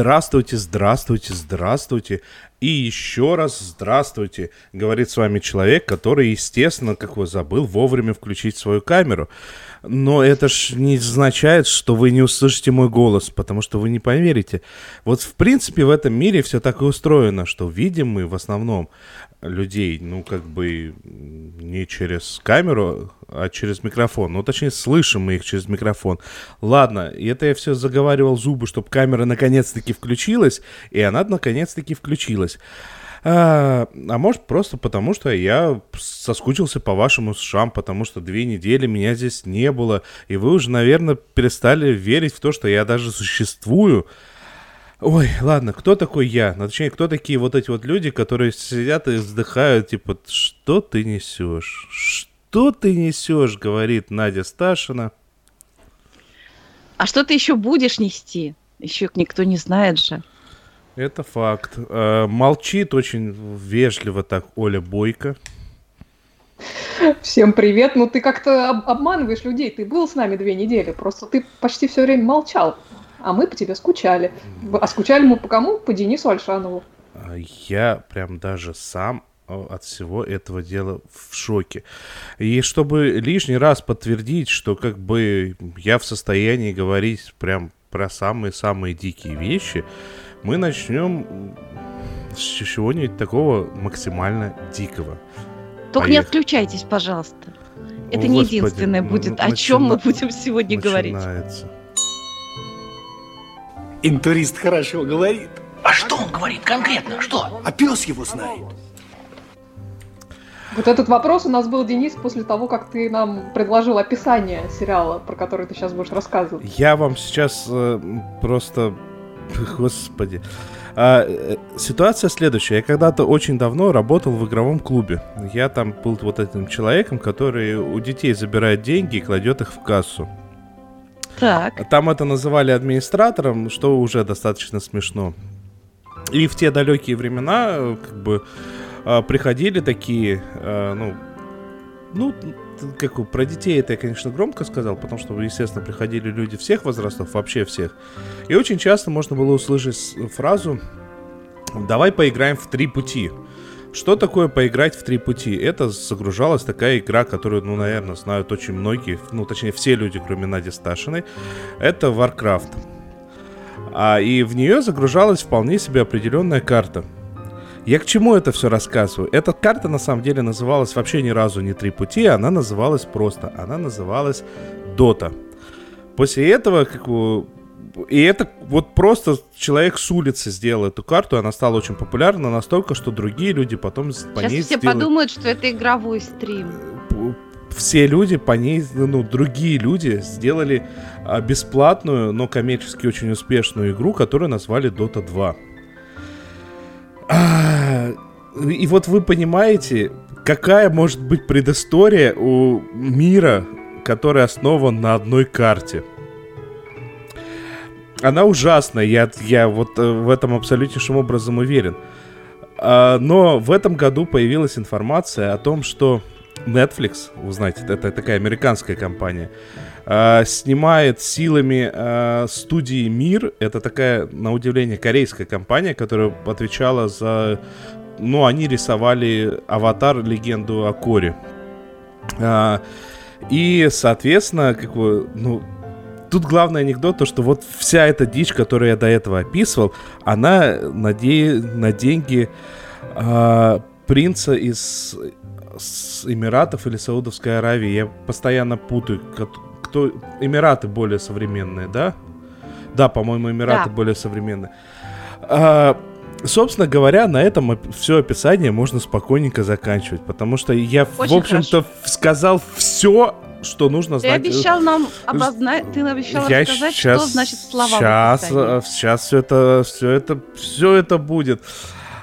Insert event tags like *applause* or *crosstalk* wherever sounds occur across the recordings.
Здравствуйте, здравствуйте, здравствуйте. И еще раз здравствуйте, говорит с вами человек, который, естественно, как вы забыл, вовремя включить свою камеру. Но это ж не означает, что вы не услышите мой голос, потому что вы не поверите. Вот, в принципе, в этом мире все так и устроено, что видим мы в основном людей, ну, как бы не через камеру, а через микрофон. Ну, точнее, слышим мы их через микрофон. Ладно, и это я все заговаривал зубы, чтобы камера наконец-таки включилась, и она наконец-таки включилась. А, а может просто потому, что я соскучился по вашим ушам, потому что две недели меня здесь не было, и вы уже, наверное, перестали верить в то, что я даже существую. Ой, ладно, кто такой я? Ну, точнее, кто такие вот эти вот люди, которые сидят и вздыхают, типа, что ты несешь? Что ты несешь, говорит Надя Сташина. А что ты еще будешь нести? Еще никто не знает же. Это факт. Э, молчит очень вежливо так Оля Бойко. Всем привет. Ну ты как-то об- обманываешь людей. Ты был с нами две недели. Просто ты почти все время молчал. А мы по тебе скучали. А скучали мы по кому? По Денису Альшанову. А я прям даже сам э, от всего этого дела в шоке. И чтобы лишний раз подтвердить, что как бы я в состоянии говорить прям про самые-самые дикие вещи, мы начнем с чего-нибудь такого максимально дикого. Только Поехали. не отключайтесь, пожалуйста. Это О, не Господи, единственное будет, ну, о чем мы будем сегодня начинается. говорить. Интурист хорошо говорит. А что он говорит конкретно? Что? А пес его знает. Вот этот вопрос у нас был, Денис, после того, как ты нам предложил описание сериала, про который ты сейчас будешь рассказывать. Я вам сейчас э, просто... *laughs* Господи. А, э, ситуация следующая. Я когда-то очень давно работал в игровом клубе. Я там был вот этим человеком, который у детей забирает деньги и кладет их в кассу. Так. Там это называли администратором, что уже достаточно смешно. И в те далекие времена, э, как бы, э, приходили такие, э, ну, ну, как про детей это я, конечно, громко сказал, потому что, естественно, приходили люди всех возрастов, вообще всех. И очень часто можно было услышать фразу «давай поиграем в три пути». Что такое поиграть в три пути? Это загружалась такая игра, которую, ну, наверное, знают очень многие, ну, точнее, все люди, кроме Нади Сташиной. Это Warcraft. А, и в нее загружалась вполне себе определенная карта. Я к чему это все рассказываю? Эта карта на самом деле называлась вообще ни разу не три пути, она называлась просто, она называлась Дота. После этого, как бы, и это вот просто человек с улицы сделал эту карту, она стала очень популярна настолько, что другие люди потом по Сейчас ней все сделают... подумают, что это игровой стрим. Все люди по ней, ну, другие люди сделали а, бесплатную, но коммерчески очень успешную игру, которую назвали Dota 2. И вот вы понимаете, какая может быть предыстория у мира, который основан на одной карте – она ужасная, я, я вот э, в этом абсолютнейшим образом уверен. А, но в этом году появилась информация о том, что Netflix, вы знаете, это такая американская компания, а, снимает силами а, студии Мир. Это такая, на удивление, корейская компания, которая отвечала за... Ну, они рисовали «Аватар. Легенду о Коре». И, соответственно, как бы, ну, тут главный анекдот, то, что вот вся эта дичь, которую я до этого описывал, она на, де... на деньги э, принца из с Эмиратов или Саудовской Аравии. Я постоянно путаю, кто... Эмираты более современные, да? Да, по-моему, Эмираты да. более современные. А, собственно говоря, на этом все описание можно спокойненько заканчивать, потому что я, Очень в общем-то, сказал все что нужно ты знать. Обещал нам обозначить, ты обещал я рассказать, сейчас, что значит слова. Сейчас, сейчас все это, все это, все это будет.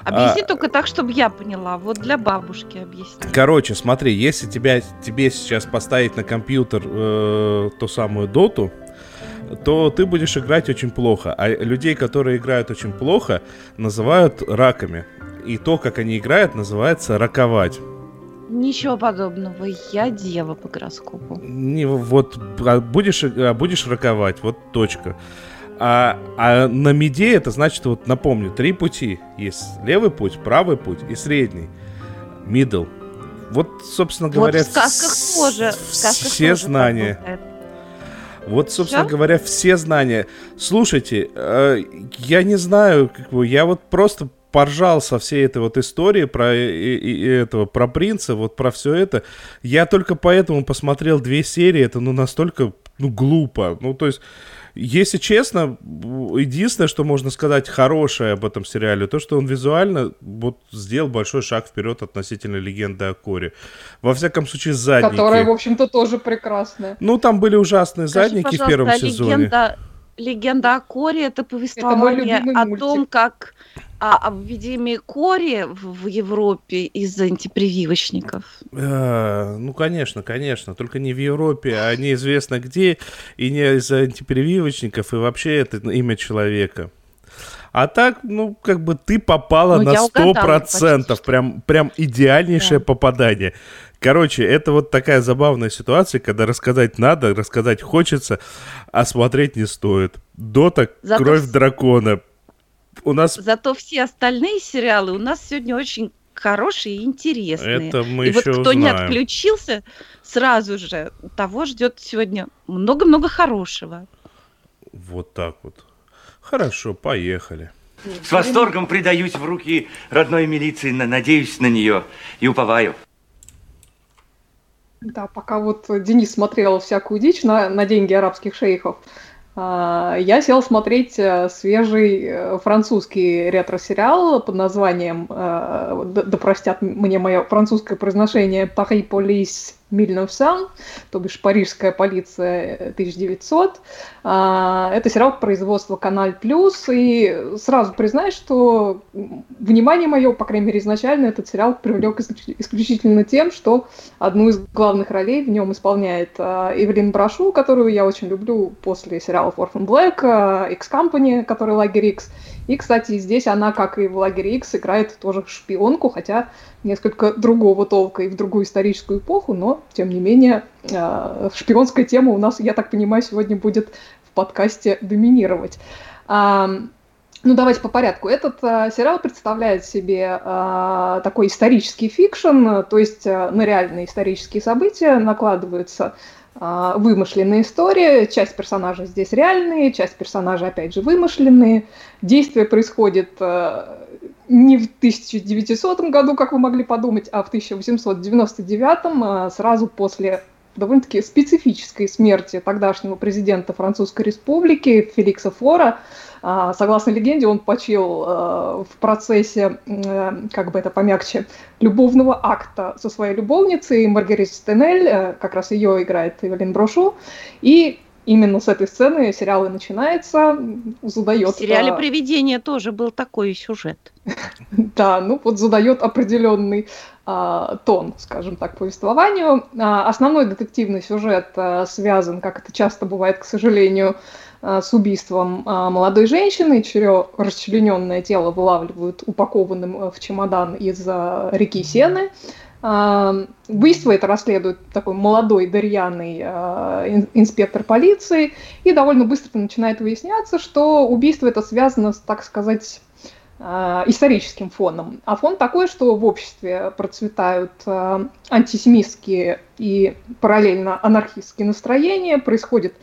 Объясни а, только так, чтобы я поняла. Вот для бабушки объясни. Короче, смотри, если тебя, тебе сейчас поставить на компьютер э, ту самую доту, то ты будешь играть очень плохо. А людей, которые играют очень плохо, называют раками. И то, как они играют, называется раковать. Ничего подобного. Я дева по гороскопу. Не, вот а будешь, а будешь раковать, вот точка. А, а на меде это значит, вот напомню, три пути. Есть левый путь, правый путь и средний. Middle. Вот, собственно говоря, вот в сказках тоже, в сказках все тоже знания. Вот, собственно Все? говоря, все знания. Слушайте, э, я не знаю, как бы, я вот просто поржал со всей этой вот истории про и, и, этого про принца, вот про все это. Я только поэтому посмотрел две серии. Это ну настолько ну глупо. Ну то есть если честно, единственное, что можно сказать хорошее об этом сериале, то, что он визуально вот сделал большой шаг вперед относительно легенды о Коре. Во всяком случае, задники. Которая, в общем-то, тоже прекрасная. Ну, там были ужасные Скажи, задники в первом сезоне. Легенда, легенда о Коре это повествование это о том, как а о введении кори в, Европе из-за антипрививочников? А, ну, конечно, конечно. Только не в Европе, а неизвестно где, и не из-за антипрививочников, и вообще это имя человека. А так, ну, как бы ты попала ну, на сто процентов. Прям, прям идеальнейшее да. попадание. Короче, это вот такая забавная ситуация, когда рассказать надо, рассказать хочется, а смотреть не стоит. Дота, Зато кровь дракона у нас... Зато все остальные сериалы у нас сегодня очень хорошие и интересные. Это мы и еще вот кто узнаем. не отключился, сразу же того ждет сегодня много-много хорошего. Вот так вот. Хорошо, поехали. С восторгом предаюсь в руки родной милиции, надеюсь на нее и уповаю. Да, пока вот Денис смотрел всякую дичь на, на деньги арабских шейхов, я сел смотреть э, свежий э, французский ретро-сериал под названием, э, да простят мне мое французское произношение, «Paris Police 1900», то бишь «Парижская полиция 1900». А, это сериал производства «Каналь Плюс», и сразу признаюсь, что внимание мое, по крайней мере изначально, этот сериал привлек исключительно тем, что одну из главных ролей в нем исполняет а, Эвелин Брашу, которую я очень люблю после сериалов Orphan Black, X-Company, который «Лагерь X», и, кстати, здесь она, как и в лагере X, играет тоже шпионку, хотя несколько другого толка и в другую историческую эпоху, но, тем не менее, а, шпионская тема у нас, я так понимаю, сегодня будет в подкасте доминировать. Ну, давайте по порядку. Этот э, сериал представляет себе э, такой исторический fiction, то есть э, на реальные исторические события накладываются а, вымышленная история, часть персонажей здесь реальные, часть персонажей, опять же, вымышленные. Действие происходит а, не в 1900 году, как вы могли подумать, а в 1899, а, сразу после довольно-таки специфической смерти тогдашнего президента Французской Республики Феликса Фора. А, согласно легенде, он почил а, в процессе, э, как бы это помягче, любовного акта со своей любовницей Маргаритой Стенель, э, как раз ее играет Эвелин Брошу, и именно с этой сцены сериал и начинается, задает... В сериале «Привидение» тоже был такой сюжет. *laughs* Да, ну вот задает определенный а, тон, скажем так, повествованию. А, основной детективный сюжет связан, как это часто бывает, к сожалению, а, с убийством а, молодой женщины, чье расчлененное тело вылавливают упакованным э, в чемодан из реки Сены. Убийство это расследует такой молодой дырьяный инспектор полиции, и довольно быстро начинает выясняться, что убийство это связано с, так сказать, историческим фоном. А фон такой, что в обществе процветают антисемитские и параллельно анархистские настроения, происходит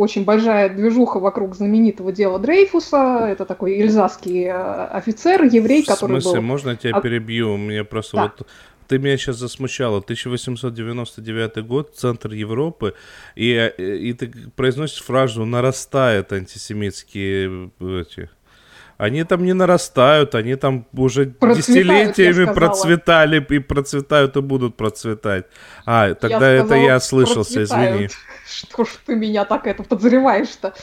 очень большая движуха вокруг знаменитого дела Дрейфуса. Это такой эльзасский э, офицер, еврей, который был... В смысле, можно я тебя перебью? Мне просто да. вот ты меня сейчас засмущала. 1899 год, центр Европы, и, и ты произносишь фразу «нарастает антисемитские эти, Они там не нарастают, они там уже десятилетиями процветали и процветают и будут процветать. А, тогда я это я слышался, извини. *laughs* Что ж ты меня так это подозреваешь-то?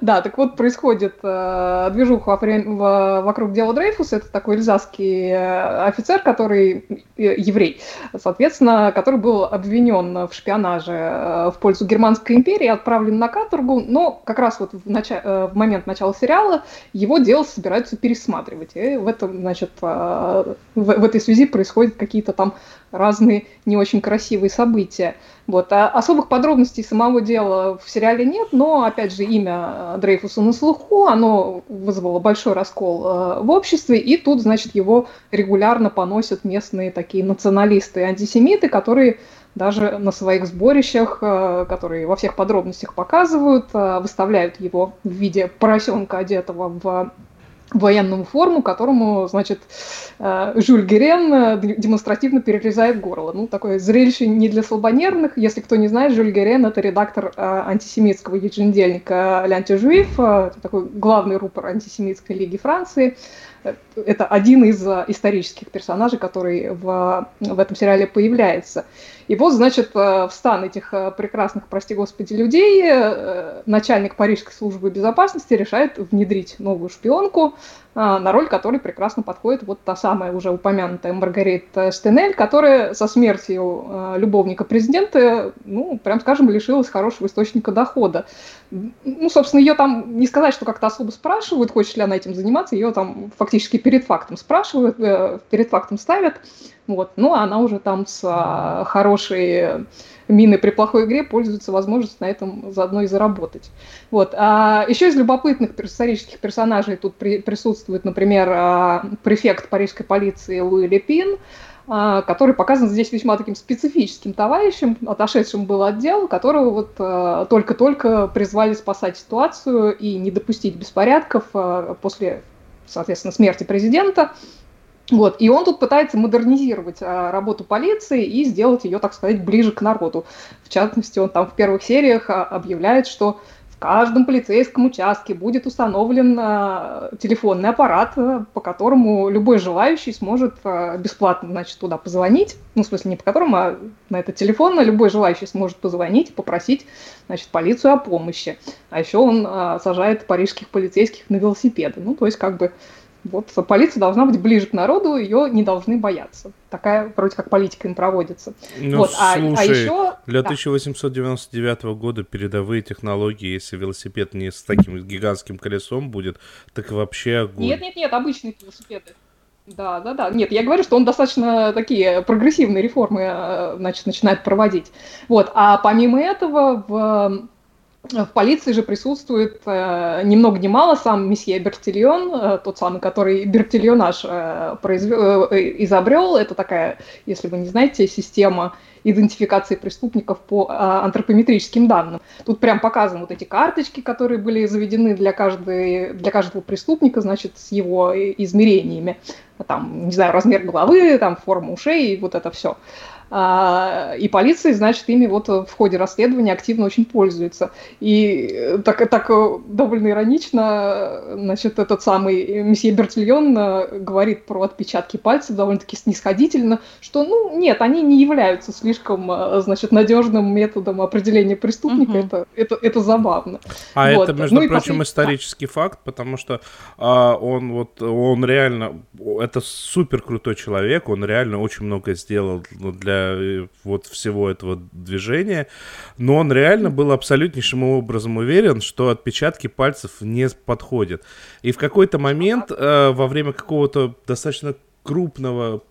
Да, так вот происходит э, движуха в, вокруг дела Дрейфуса. Это такой эльзасский э, офицер, который э, еврей, соответственно, который был обвинен в шпионаже э, в пользу Германской империи, отправлен на каторгу, но как раз вот в, нача- э, в момент начала сериала его дело собираются пересматривать. И в этом, значит, э, в, в этой связи происходят какие-то там разные не очень красивые события. Вот. А особых подробностей самого дела в сериале нет, но, опять же, имя Дрейфуса на слуху, оно вызвало большой раскол э, в обществе, и тут, значит, его регулярно поносят местные такие националисты и антисемиты, которые даже на своих сборищах, э, которые во всех подробностях показывают, э, выставляют его в виде поросенка, одетого в военную форму, которому, значит, э, Жюль Герен э, демонстративно перерезает горло. Ну, такое зрелище не для слабонервных. Если кто не знает, Жюль Герен – это редактор э, антисемитского еженедельника «Лянти Жуив», это такой главный рупор антисемитской лиги Франции. Это один из исторических персонажей, который в, в этом сериале появляется. И вот, значит, в стан этих прекрасных, прости господи, людей начальник Парижской службы безопасности решает внедрить новую шпионку, на роль которой прекрасно подходит вот та самая уже упомянутая Маргарита Стенель, которая со смертью любовника президента, ну, прям скажем, лишилась хорошего источника дохода. Ну, собственно, ее там не сказать, что как-то особо спрашивают, хочет ли она этим заниматься, ее там фактически перед фактом спрашивают, э, перед фактом ставят, вот, ну, а она уже там с а, хорошей мины при плохой игре пользуются возможностью на этом заодно и заработать. Вот. А еще из любопытных исторических персонажей тут при, присутствует, например, а, префект парижской полиции Луи Лепин, а, который показан здесь весьма таким специфическим товарищем, отошедшим был отдел, которого вот только-только призвали спасать ситуацию и не допустить беспорядков после, соответственно, смерти президента. Вот. И он тут пытается модернизировать а, работу полиции и сделать ее, так сказать, ближе к народу. В частности, он там в первых сериях а, объявляет, что каждом полицейском участке будет установлен а, телефонный аппарат, а, по которому любой желающий сможет а, бесплатно, значит, туда позвонить. Ну, в смысле, не по которому, а на этот телефон, любой желающий сможет позвонить попросить, значит, полицию о помощи. А еще он сажает парижских полицейских на велосипеды. Ну, то есть, как бы вот полиция должна быть ближе к народу, ее не должны бояться. Такая вроде как политика им проводится. Ну, вот, а, слушай, а еще... для да. 1899 года передовые технологии, если велосипед не с таким гигантским колесом будет, так вообще огонь. Нет, нет, нет, обычные велосипеды. Да, да, да. Нет, я говорю, что он достаточно такие прогрессивные реформы э, значит, начинает проводить. Вот. А помимо этого, в в полиции же присутствует э, ни много ни мало сам месье Бертильон, э, тот самый, который Бертильонаж э, произвел, э, изобрел. Это такая, если вы не знаете, система идентификации преступников по э, антропометрическим данным. Тут прям показаны вот эти карточки, которые были заведены для, каждой, для каждого преступника, значит, с его измерениями. Там, не знаю, размер головы, там, форма ушей, вот это все. А, и полиция, значит, ими вот в ходе расследования активно очень пользуется. И так, так довольно иронично, значит, этот самый месье Бертильон э, говорит про отпечатки пальцев довольно-таки снисходительно, что, ну, нет, они не являются слишком, э, значит, надежным методом определения преступника. Угу. Это, это, это забавно. А вот. это, между ну, прочим, послед... исторический да. факт, потому что а, он вот, он реально, это супер крутой человек, он реально очень много сделал для Э, вот всего этого движения, но он реально был абсолютнейшим образом уверен, что отпечатки пальцев не подходят. И в какой-то момент э, во время какого-то достаточно крупного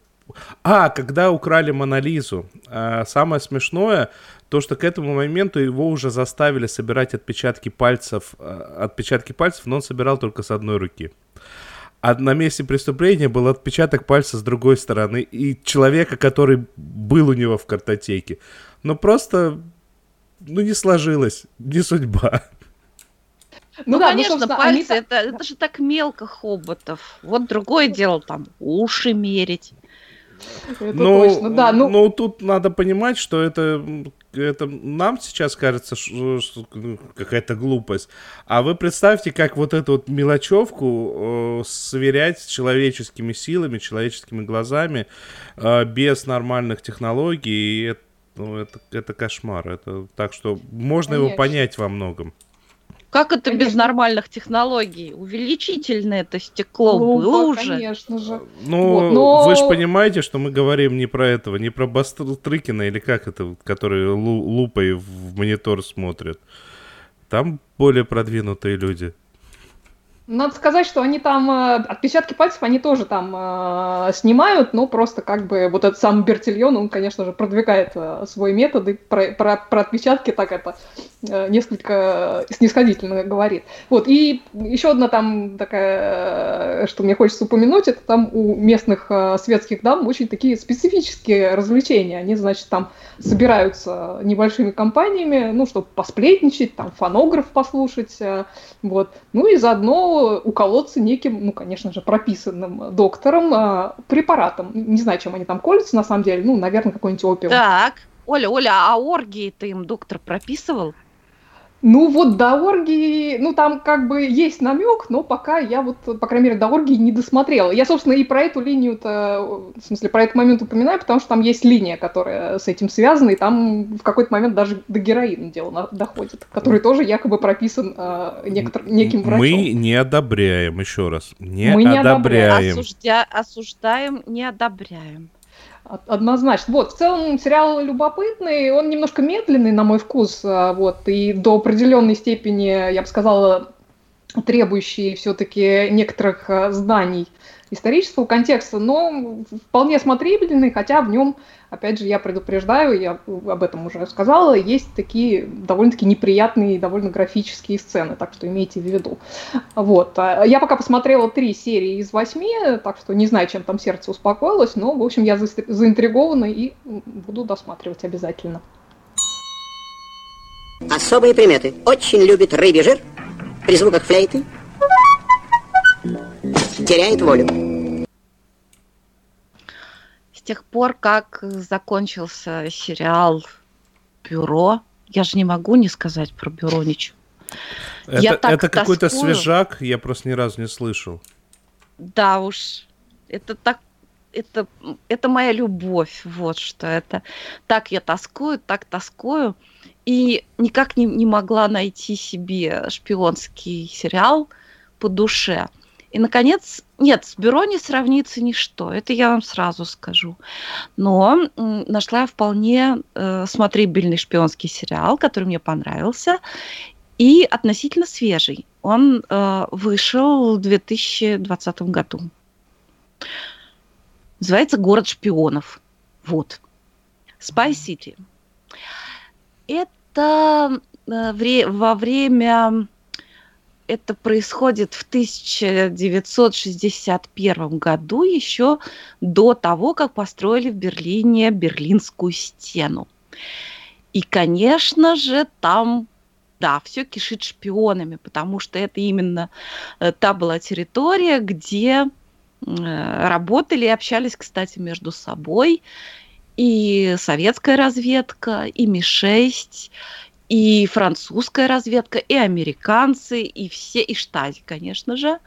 а, когда украли Монолизу. А, самое смешное, то, что к этому моменту его уже заставили собирать отпечатки пальцев, э, отпечатки пальцев, но он собирал только с одной руки. А на месте преступления был отпечаток пальца с другой стороны и человека, который был у него в картотеке. Но просто, ну, не сложилось, не судьба. Ну, ну да, ну, конечно, ну, пальцы, они... это, это же так мелко хоботов. Вот другое дело, там, уши мерить. Это ну, точно, да. Ну... ну, тут надо понимать, что это это нам сейчас кажется, что, что ну, какая-то глупость. А вы представьте, как вот эту вот мелочевку э, сверять с человеческими силами, человеческими глазами, э, без нормальных технологий. Это, ну, это, это кошмар. Это, так что можно Конечно. его понять во многом. Как это конечно. без нормальных технологий? Увеличительное это стекло ну, было уже. Конечно же. Ну, вот, но... вы же понимаете, что мы говорим не про этого, не про Бастрыкина или как это, который лупой в монитор смотрит. Там более продвинутые люди. Надо сказать, что они там, э, отпечатки пальцев они тоже там э, снимают, но просто как бы вот этот сам Бертильон, он, конечно же, продвигает э, свой метод и про, про, про отпечатки так это э, несколько снисходительно говорит. Вот, и еще одна там такая, э, что мне хочется упомянуть, это там у местных э, светских дам очень такие специфические развлечения. Они, значит, там собираются небольшими компаниями, ну, чтобы посплетничать, там, фонограф послушать, э, вот. Ну и заодно уколоться неким, ну, конечно же, прописанным доктором э, препаратом. Не знаю, чем они там колются, на самом деле, ну, наверное, какой-нибудь опиум. Так, Оля, Оля, а оргии ты им доктор прописывал? Ну вот до оргии, ну там как бы есть намек, но пока я вот, по крайней мере, до оргии не досмотрела. Я, собственно, и про эту линию-то, в смысле, про этот момент упоминаю, потому что там есть линия, которая с этим связана, и там в какой-то момент даже до героина дело доходит, который тоже якобы прописан э, некотор, неким врачом. Мы не одобряем, еще раз, не Мы одобряем. Не Осуждя, осуждаем, не одобряем. Однозначно. Вот, в целом сериал любопытный, он немножко медленный, на мой вкус, а, вот, и до определенной степени, я бы сказала, требующий все-таки некоторых а, зданий исторического контекста, но вполне смотрибельный, хотя в нем, опять же, я предупреждаю, я об этом уже сказала, есть такие довольно-таки неприятные, довольно графические сцены, так что имейте в виду. Вот. А я пока посмотрела три серии из восьми, так что не знаю, чем там сердце успокоилось, но, в общем, я заинтригована и буду досматривать обязательно. Особые приметы. Очень любит рыбий жир при звуках флейты, теряет волю. С тех пор, как закончился сериал «Бюро», я же не могу не сказать про «Бюро» ничего. Это, это какой-то свежак, я просто ни разу не слышал. Да уж, это так это, это моя любовь, вот что это. Так я тоскую, так тоскую. И никак не, не могла найти себе шпионский сериал по душе. И, наконец, нет, с бюро не сравнится ничто, это я вам сразу скажу. Но нашла я вполне э, смотрибельный шпионский сериал, который мне понравился, и относительно свежий. Он э, вышел в 2020 году. Называется «Город шпионов». Вот. Spy City. Это э, во время это происходит в 1961 году, еще до того, как построили в Берлине Берлинскую стену. И, конечно же, там да, все кишит шпионами, потому что это именно э, та была территория, где э, работали и общались, кстати, между собой и советская разведка, и Ми-6, и французская разведка, и американцы, и все, и штази, конечно же.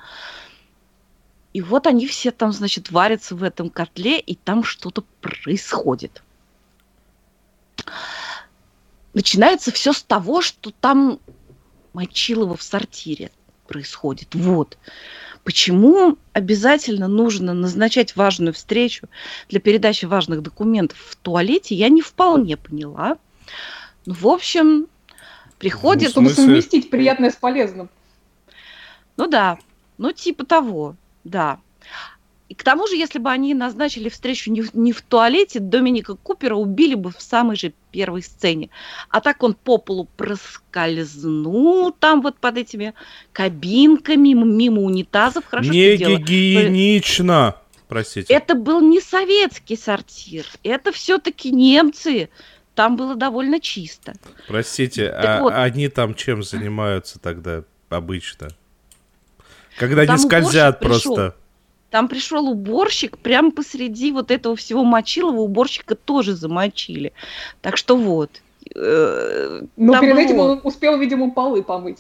И вот они все там, значит, варятся в этом котле, и там что-то происходит. Начинается все с того, что там Мочилова в сортире происходит. Вот. Почему обязательно нужно назначать важную встречу для передачи важных документов в туалете, я не вполне поняла. Ну, в общем, приходит... Ну, чтобы совместить приятное с полезным. Ну да, ну типа того, да. И к тому же, если бы они назначили встречу не в, не в туалете, Доминика Купера убили бы в самой же первой сцене. А так он по полу проскользнул там вот под этими кабинками, мимо унитазов. Хорошо, не гигиенично. Простите. Это был не советский сортир. Это все-таки немцы там было довольно чисто. Простите, а вот, они там чем занимаются тогда обычно? Когда не скользят просто. Пришел, там пришел уборщик, прямо посреди вот этого всего мочилова уборщика тоже замочили. Так что вот. э, Но там перед этим его- он успел, видимо, полы помыть.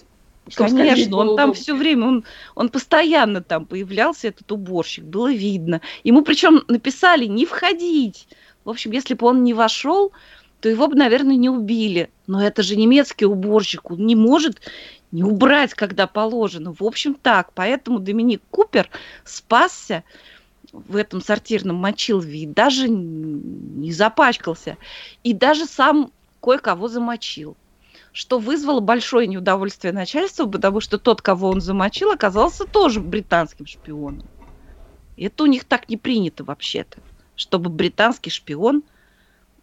Конечно, было он там все время, он, он постоянно там появлялся, этот уборщик, было видно. Ему причем написали не входить. В общем, если бы он не вошел, то его бы, наверное, не убили. Но это же немецкий уборщик, он не может не убрать, когда положено. В общем, так. Поэтому Доминик Купер спасся в этом сортирном мочилове и даже не запачкался. И даже сам кое-кого замочил что вызвало большое неудовольствие начальства, потому что тот, кого он замочил, оказался тоже британским шпионом. Это у них так не принято вообще-то, чтобы британский шпион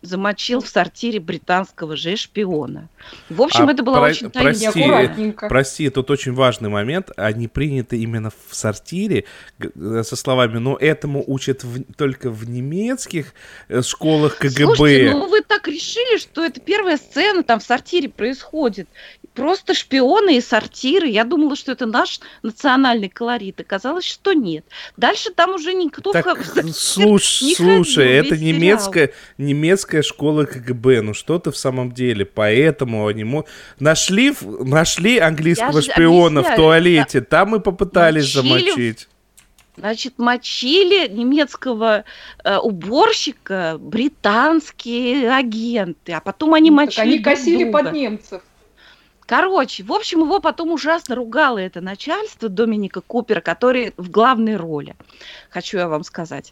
замочил в сортире британского же шпиона. В общем, А это была про- очень прости, таинственная... Неаккуратненько. Прости, тут очень важный момент. Они приняты именно в сортире э, со словами, но этому учат в- только в немецких э, школах КГБ. Слушайте, ну вы так решили, что это первая сцена там в сортире происходит. Просто шпионы и сортиры. Я думала, что это наш национальный колорит. Оказалось, что нет. Дальше там уже никто... Так, в *laughs* слушай, не слушай, ходил, это сериал. немецкая, немецкая школа КГБ. Ну что ты в самом деле? Поэтому они мо- нашли, нашли английского шпиона в туалете. Там и попытались Мочили замочить. Значит, мочили немецкого э, уборщика британские агенты, а потом они Так мочили они друг косили друга. под немцев. Короче, в общем, его потом ужасно ругало это начальство Доминика Купера, который в главной роли, хочу я вам сказать.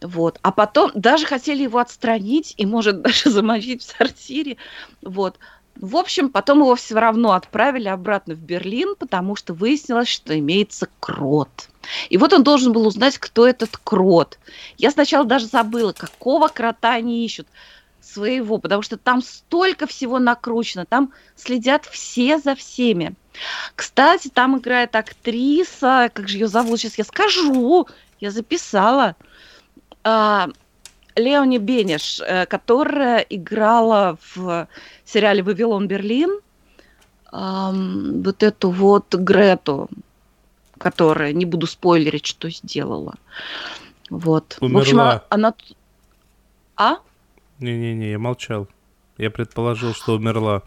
Вот. А потом даже хотели его отстранить и, может, *laughs* даже замочить в сортире. Вот. В общем, потом его все равно отправили обратно в Берлин, потому что выяснилось, что имеется крот. И вот он должен был узнать, кто этот крот. Я сначала даже забыла, какого крота они ищут своего, потому что там столько всего накручено, там следят все за всеми. Кстати, там играет актриса, как же ее зовут, сейчас я скажу, я записала. А, Леони Бенеш, э, которая играла в сериале «Вавилон Берлин», вот эту вот Грету, которая, не буду спойлерить, что сделала. Вот. В общем, Умерла. она... А? Не-не-не, я молчал. Я предположил, что умерла.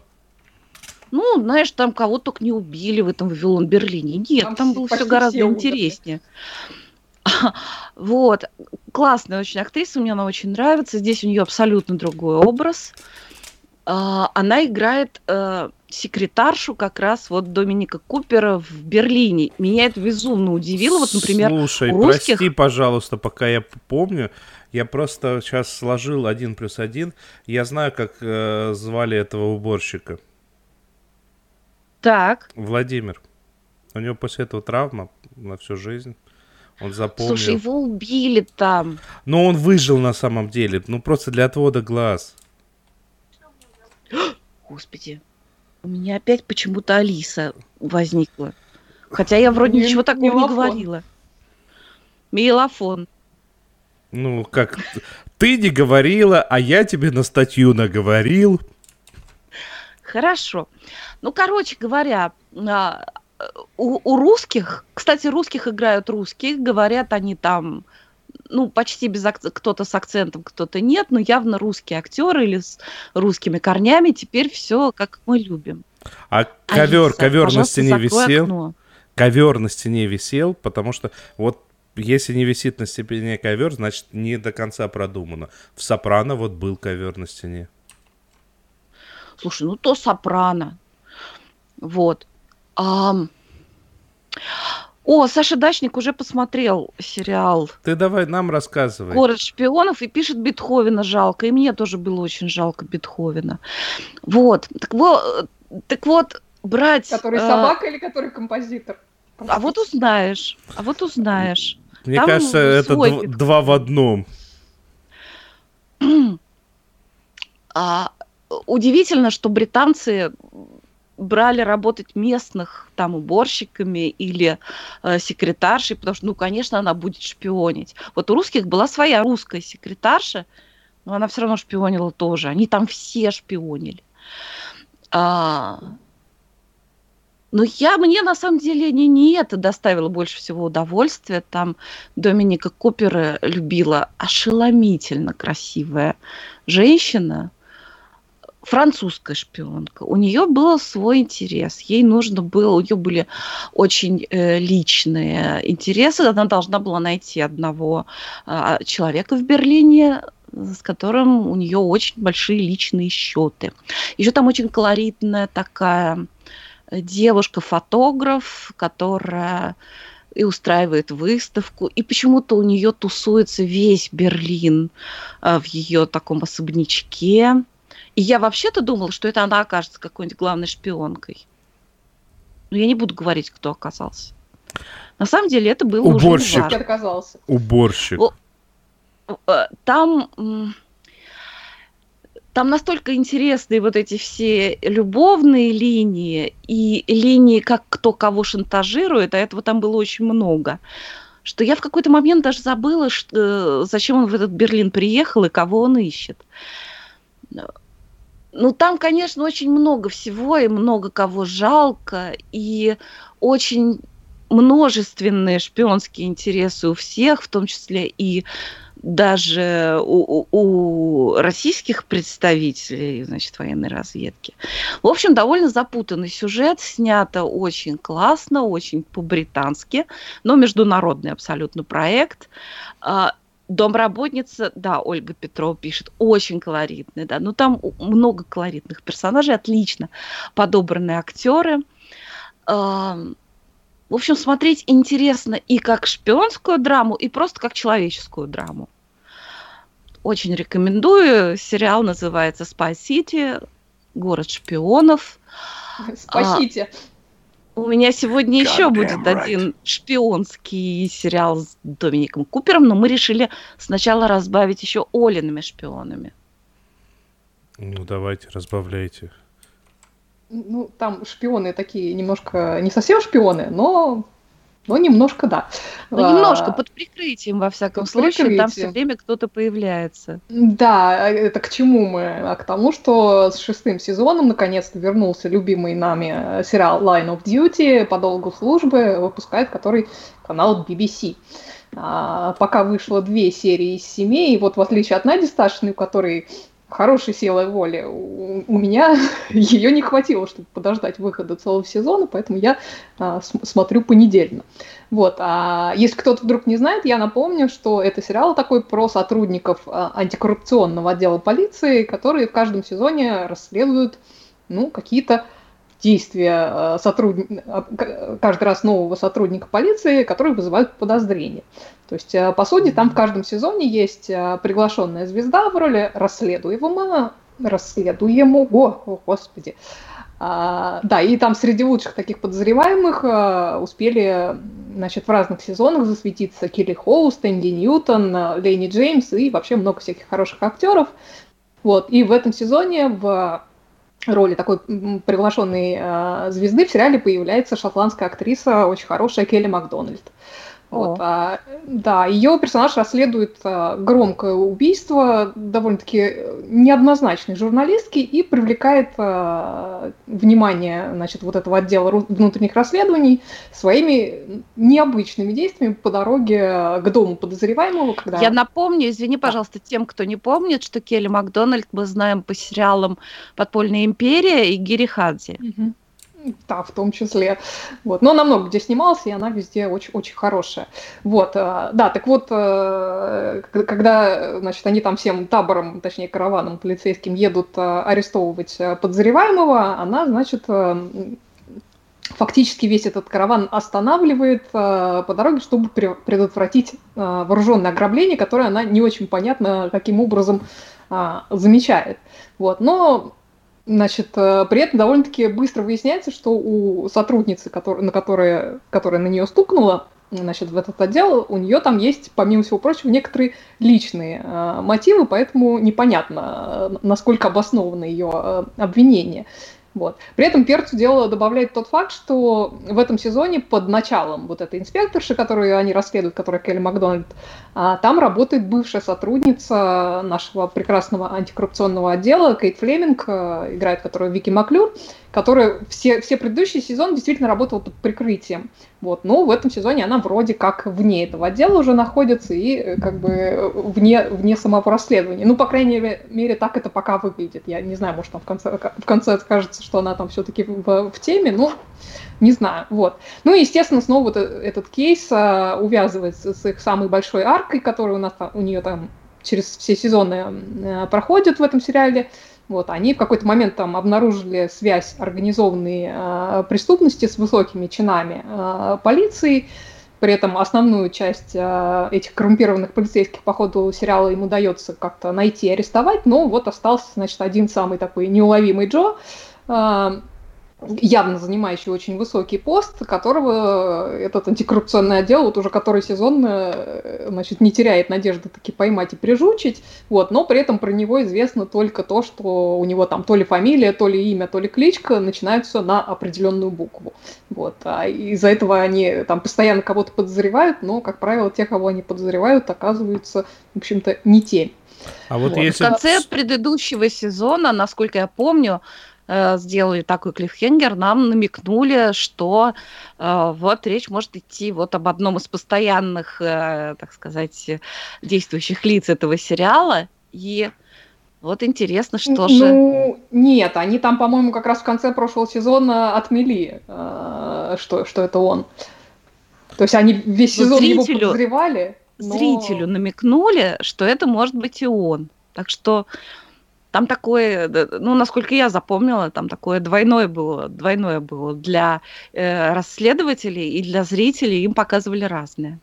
Ну, знаешь, там кого только не убили в этом Вавилон Берлине. Нет, Там там, было все гораздо все умерли. *laughs* Вот. Классная очень актриса, мне она очень нравится. Здесь у нее абсолютно другой образ. А, Она играет э, секретаршу как раз вот Доминика Купера в Берлине. Меня это безумно удивило. Вот, например, Слушай, у русских- прости, пожалуйста, пока я помню. Я просто сейчас сложил один плюс один. Я знаю, как э, звали этого уборщика. так, Владимир. У него после этого травма на всю жизнь. Он запомнил. слушай, его убили там. Но он выжил на самом деле. Ну, просто для отвода глаз. *gasps* Господи, у меня опять почему-то Алиса возникла. Хотя я вроде ничего такого не мелофон. говорила. Мелофон. Ну, как... Ты не говорила, а я тебе на статью наговорил. Хорошо. Ну, короче говоря, а, у, у русских, кстати, русских играют русские, говорят они там, ну, почти без акцента, кто-то с акцентом, кто-то нет, но явно русские актеры или с русскими корнями, теперь все как мы любим. А ковер, Алиса, ковер на стене висел. окно. Ковер на стене висел, потому что вот если не висит на стене ковер, значит не до конца продумано. В Сопрано вот был ковер на стене. Слушай, ну то сопрано. Вот. Ам. О, Саша Дачник уже посмотрел сериал Ты давай нам рассказывай. «Город шпионов» и пишет Бетховена жалко. И мне тоже было очень жалко Бетховена. Вот. Так вот, так вот брать... Который э, собака или который композитор? А вот узнаешь. А вот узнаешь. Мне там кажется, это дв- два в одном. А, удивительно, что британцы брали работать местных там уборщиками или э, секретаршей, потому что, ну, конечно, она будет шпионить. Вот у русских была своя русская секретарша, но она все равно шпионила тоже. Они там все шпионили. А, но я, мне на самом деле не, не это доставило больше всего удовольствия. Там Доминика Купера любила ошеломительно красивая женщина. Французская шпионка. У нее был свой интерес. Ей нужно было, у нее были очень э, личные интересы. Она должна была найти одного э, человека в Берлине, с которым у нее очень большие личные счеты. Еще там очень колоритная такая девушка-фотограф, которая и устраивает выставку, и почему-то у нее тусуется весь Берлин э, в ее таком особнячке. И я вообще-то думала, что это она окажется какой-нибудь главной шпионкой. Но я не буду говорить, кто оказался. На самом деле это было Уборщик. уже не важно. оказался. Уборщик. Э, Там там настолько интересные вот эти все любовные линии и линии, как кто кого шантажирует, а этого там было очень много, что я в какой-то момент даже забыла, что, зачем он в этот Берлин приехал и кого он ищет. Ну, там, конечно, очень много всего, и много кого жалко, и очень множественные шпионские интересы у всех, в том числе и даже у, у, российских представителей, значит, военной разведки. В общем, довольно запутанный сюжет, снято очень классно, очень по-британски, но международный абсолютно проект. А, Домработница, да, Ольга Петрова пишет, очень колоритный, да, ну там много колоритных персонажей, отлично подобранные актеры. В общем, смотреть интересно и как шпионскую драму, и просто как человеческую драму. Очень рекомендую. Сериал называется City, город шпионов. Спасите. У меня сегодня God еще будет right. один шпионский сериал с Домиником Купером, но мы решили сначала разбавить еще Олиными шпионами. Ну, давайте, разбавляйте. Ну, там шпионы такие немножко, не совсем шпионы, но но немножко да. Ну, немножко, а, под прикрытием, во всяком под случае, прикрытием. там все время кто-то появляется. Да, это к чему мы? А к тому, что с шестым сезоном наконец-то вернулся любимый нами сериал Line of Duty по долгу службы, выпускает который канал BBC. А, пока вышло две серии из семи, и вот в отличие от Нади Сташиной, у которой хорошей силой воли. У, меня *laughs* ее не хватило, чтобы подождать выхода целого сезона, поэтому я а, смотрю понедельно. Вот. А если кто-то вдруг не знает, я напомню, что это сериал такой про сотрудников а, антикоррупционного отдела полиции, которые в каждом сезоне расследуют ну, какие-то действия а, сотрудника, а, каждый раз нового сотрудника полиции, которые вызывают подозрения. То есть, э, по сути, там в каждом сезоне есть э, приглашенная звезда в роли расследуемого, расследуемого, о, господи. А, да, и там среди лучших таких подозреваемых а, успели, значит, в разных сезонах засветиться Келли Хоу, Стэнди Ньютон, Лейни Джеймс и вообще много всяких хороших актеров. Вот, и в этом сезоне в роли такой приглашенной э, звезды в сериале появляется шотландская актриса, очень хорошая Келли Макдональд. Вот, а, да, ее персонаж расследует а, громкое убийство довольно-таки неоднозначной журналистки и привлекает а, внимание значит, вот этого отдела внутренних расследований своими необычными действиями по дороге к дому подозреваемого. Когда... Я напомню, извини, пожалуйста, тем, кто не помнит, что Келли Макдональд мы знаем по сериалам «Подпольная империя» и «Гири Хадзи». Угу. Да, в том числе. Вот. Но она много где снималась, и она везде очень, очень хорошая. Вот, э, да, так вот, э, когда, значит, они там всем табором, точнее, караваном полицейским едут э, арестовывать подозреваемого, она, значит, фактически весь этот караван останавливает по дороге, чтобы предотвратить вооруженное ограбление, которое она не очень понятно каким образом замечает. Вот. Но Значит, э, при этом довольно-таки быстро выясняется, что у сотрудницы, который, на которая, которая на нее стукнула, значит, в этот отдел, у нее там есть, помимо всего прочего, некоторые личные э, мотивы, поэтому непонятно, э, насколько обосновано ее э, обвинение. Вот. При этом перцу дело добавляет тот факт, что в этом сезоне под началом вот этой инспекторши, которую они расследуют, которая Келли Макдональд, а, там работает бывшая сотрудница нашего прекрасного антикоррупционного отдела Кейт Флеминг, а, играет которую Вики Маклюр, которая все, все предыдущие сезоны действительно работала под прикрытием. Вот. Но в этом сезоне она вроде как вне этого отдела уже находится и э, как бы вне, вне самого расследования. Ну, по крайней мере, так это пока выглядит. Я не знаю, может, там в конце, в конце скажется, что она там все-таки в, в теме, но не знаю. Вот. Ну и, естественно, снова вот э, этот кейс а, увязывается с их самой большой аркой, которая у нас у нее там через все сезоны а, проходит в этом сериале. Вот, они в какой-то момент там обнаружили связь организованной э, преступности с высокими чинами э, полиции. При этом основную часть э, этих коррумпированных полицейских по ходу сериала им удается как-то найти и арестовать, но вот остался, значит, один самый такой неуловимый Джо, э, явно занимающий очень высокий пост, которого этот антикоррупционный отдел вот уже который сезон э, значит, не теряет надежды таки поймать и прижучить, вот, но при этом про него известно только то, что у него там то ли фамилия, то ли имя, то ли кличка начинаются на определенную букву. Вот, а из-за этого они там постоянно кого-то подозревают, но, как правило, те, кого они подозревают, оказываются, в общем-то, не те. А вот, вот. Если... В конце предыдущего сезона, насколько я помню, сделали такой клиффхенгер, нам намекнули, что э, вот речь может идти вот об одном из постоянных, э, так сказать, действующих лиц этого сериала. И вот интересно, что ну, же... Ну, нет, они там, по-моему, как раз в конце прошлого сезона отмели, что, что это он. То есть они весь ну, сезон зрителю, его подозревали. Но... Зрителю намекнули, что это может быть и он. Так что там такое, ну, насколько я запомнила, там такое двойное было, двойное было для э, расследователей и для зрителей, им показывали разные.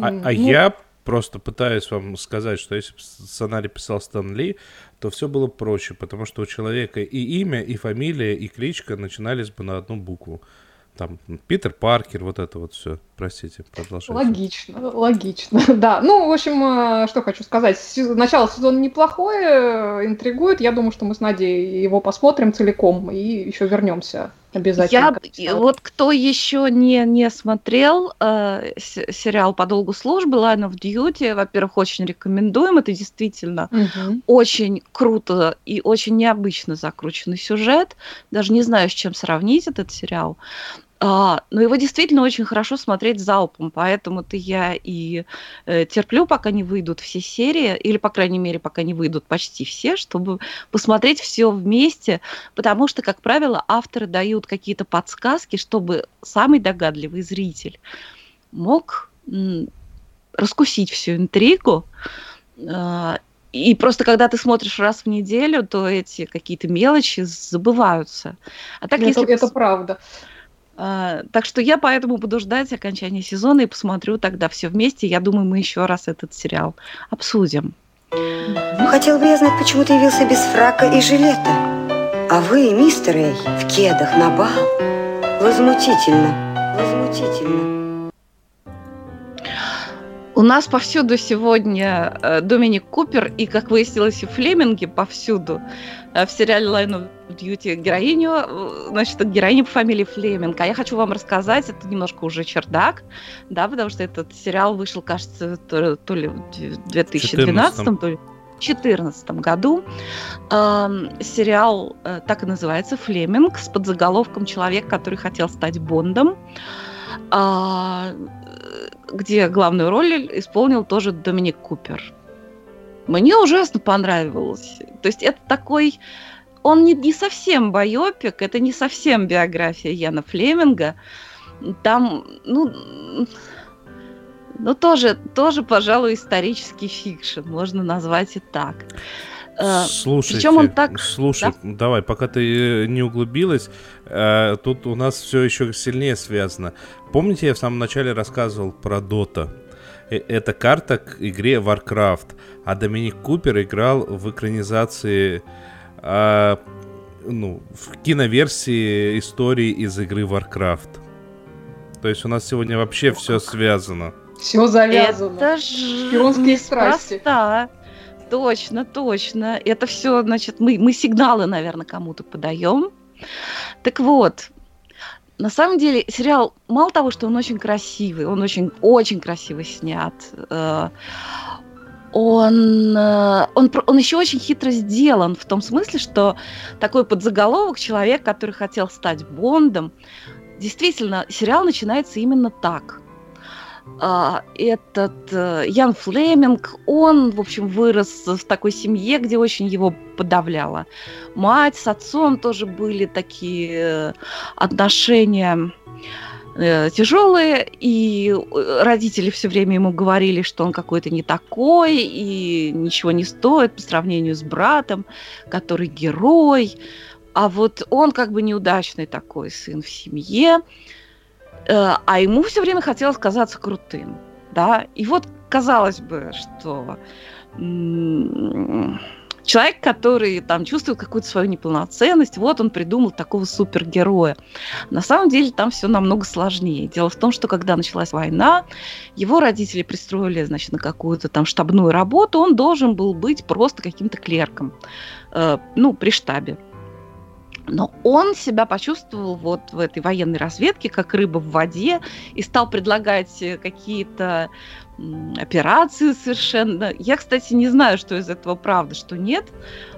А, а ну, я просто пытаюсь вам сказать, что если бы сценарий писал Стэн Ли, то все было проще, потому что у человека и имя, и фамилия, и кличка начинались бы на одну букву там Питер Паркер, вот это вот все. Простите, продолжайте. Логично, логично, *laughs* да. Ну, в общем, э, что хочу сказать. Начало сезона неплохое, э, интригует. Я думаю, что мы с Надей его посмотрим целиком и еще вернемся обязательно. Я, вот кто еще не, не смотрел э, сериал «По долгу службы» Line of Duty, во-первых, очень рекомендуем. Это действительно угу. очень круто и очень необычно закрученный сюжет. Даже не знаю, с чем сравнить этот сериал. А, но его действительно очень хорошо смотреть залпом, поэтому-то я и э, терплю, пока не выйдут все серии, или, по крайней мере, пока не выйдут почти все, чтобы посмотреть все вместе, потому что, как правило, авторы дают какие-то подсказки, чтобы самый догадливый зритель мог м, раскусить всю интригу, э, и просто когда ты смотришь раз в неделю, то эти какие-то мелочи забываются. А так, это, если это правда. А, так что я поэтому буду ждать окончания сезона и посмотрю тогда все вместе. Я думаю, мы еще раз этот сериал обсудим. Ну, хотел бы я знать, почему ты явился без фрака и жилета. А вы, мистер Эй, в кедах на бал. Возмутительно, возмутительно. У нас повсюду сегодня э, Доминик Купер и, как выяснилось, и Флеминги повсюду. Э, в сериале Line of Duty героиню, э, значит, героиня по фамилии Флеминг. А я хочу вам рассказать, это немножко уже чердак, да, потому что этот сериал вышел, кажется, то, то ли в 2012, 14. то ли в 2014 году. Э, сериал э, так и называется «Флеминг» с подзаголовком «Человек, который хотел стать Бондом». Э, где главную роль исполнил тоже Доминик Купер. Мне ужасно понравилось. То есть это такой... Он не, не совсем байопик, это не совсем биография Яна Флеминга. Там, ну, ну тоже, тоже, пожалуй, исторический fiction, можно назвать и так. Э, Слушайте, Причем он так... слушай, да? давай, пока ты э, не углубилась, э, тут у нас все еще сильнее связано. Помните, я в самом начале рассказывал про Dota? Это карта к игре Warcraft, а Доминик Купер играл в экранизации, э, ну, в киноверсии истории из игры Warcraft. То есть у нас сегодня вообще ну, все связано. Все завязано. Это же Шпионские страсти. Просто. Точно, точно. Это все, значит, мы, мы сигналы, наверное, кому-то подаем. Так вот, на самом деле сериал, мало того, что он очень красивый, он очень, очень красиво снят, э, он, э, он, он еще очень хитро сделан в том смысле, что такой подзаголовок человек, который хотел стать Бондом, действительно, сериал начинается именно так. А, этот э, Ян Флеминг, он, в общем, вырос в такой семье, где очень его подавляла. Мать с отцом тоже были такие э, отношения тяжелые, и родители все время ему говорили, что он какой-то не такой, и ничего не стоит по сравнению с братом, который герой. А вот он как бы неудачный такой сын в семье. Э, а ему все время хотелось казаться крутым, да, и вот казалось бы, что человек, который там чувствует какую-то свою неполноценность, вот он придумал такого супергероя. На самом деле там все намного сложнее. Дело в том, что когда началась война, его родители пристроили, значит, на какую-то там штабную работу, он должен был быть просто каким-то клерком, э, ну, при штабе. Но он себя почувствовал вот в этой военной разведке, как рыба в воде, и стал предлагать э, какие-то операции совершенно. Я, кстати, не знаю, что из этого правда, что нет,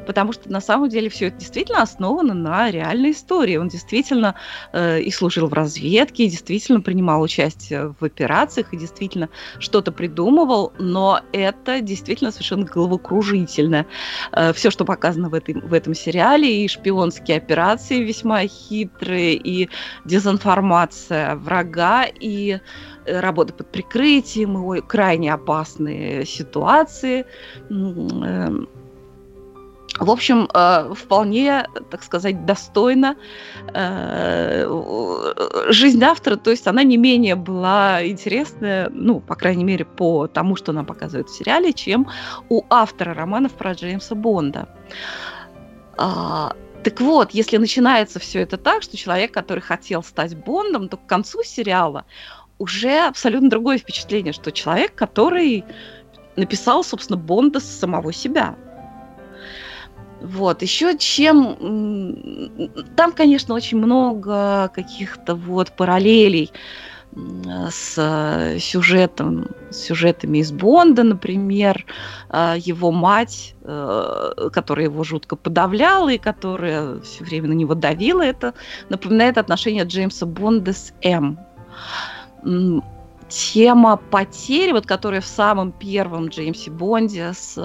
потому что на самом деле все это действительно основано на реальной истории. Он действительно э, и служил в разведке, и действительно принимал участие в операциях, и действительно что-то придумывал, но это действительно совершенно головокружительно. Э, все, что показано в, этой, в этом сериале, и шпионские операции весьма хитрые, и дезинформация врага, и Э, работы под прикрытием, и крайне опасные ситуации. Эм, в общем, э, вполне, так сказать, достойно э, жизнь автора, то есть она не менее была интересная, ну, по крайней мере, по тому, что нам показывают в сериале, чем у автора романов про Джеймса Бонда. А, так вот, если начинается все это так, что человек, который хотел стать Бондом, то к концу сериала уже абсолютно другое впечатление, что человек, который написал, собственно, Бонда с самого себя. Вот, еще чем... Там, конечно, очень много каких-то вот параллелей с сюжетом, с сюжетами из Бонда, например, а, его мать, э, которая его жутко подавляла и которая все время на него давила, это напоминает отношение Джеймса Бонда с М тема потери, вот которая в самом первом Джеймсе Бонде с,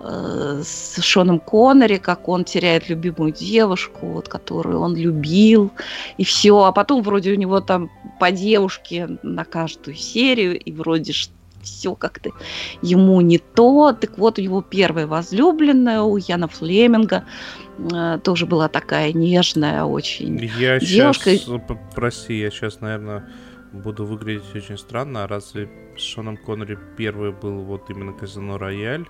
э, с Шоном Коннери, как он теряет любимую девушку, вот, которую он любил, и все, а потом вроде у него там по девушке на каждую серию, и вроде все как-то ему не то. Так вот, у него первая возлюбленная, у Яна Флеминга, э, тоже была такая нежная очень я девушка. Сейчас, прости, я сейчас, наверное, буду выглядеть очень странно, а разве с Шоном Коннери первый был вот именно Казино Рояль?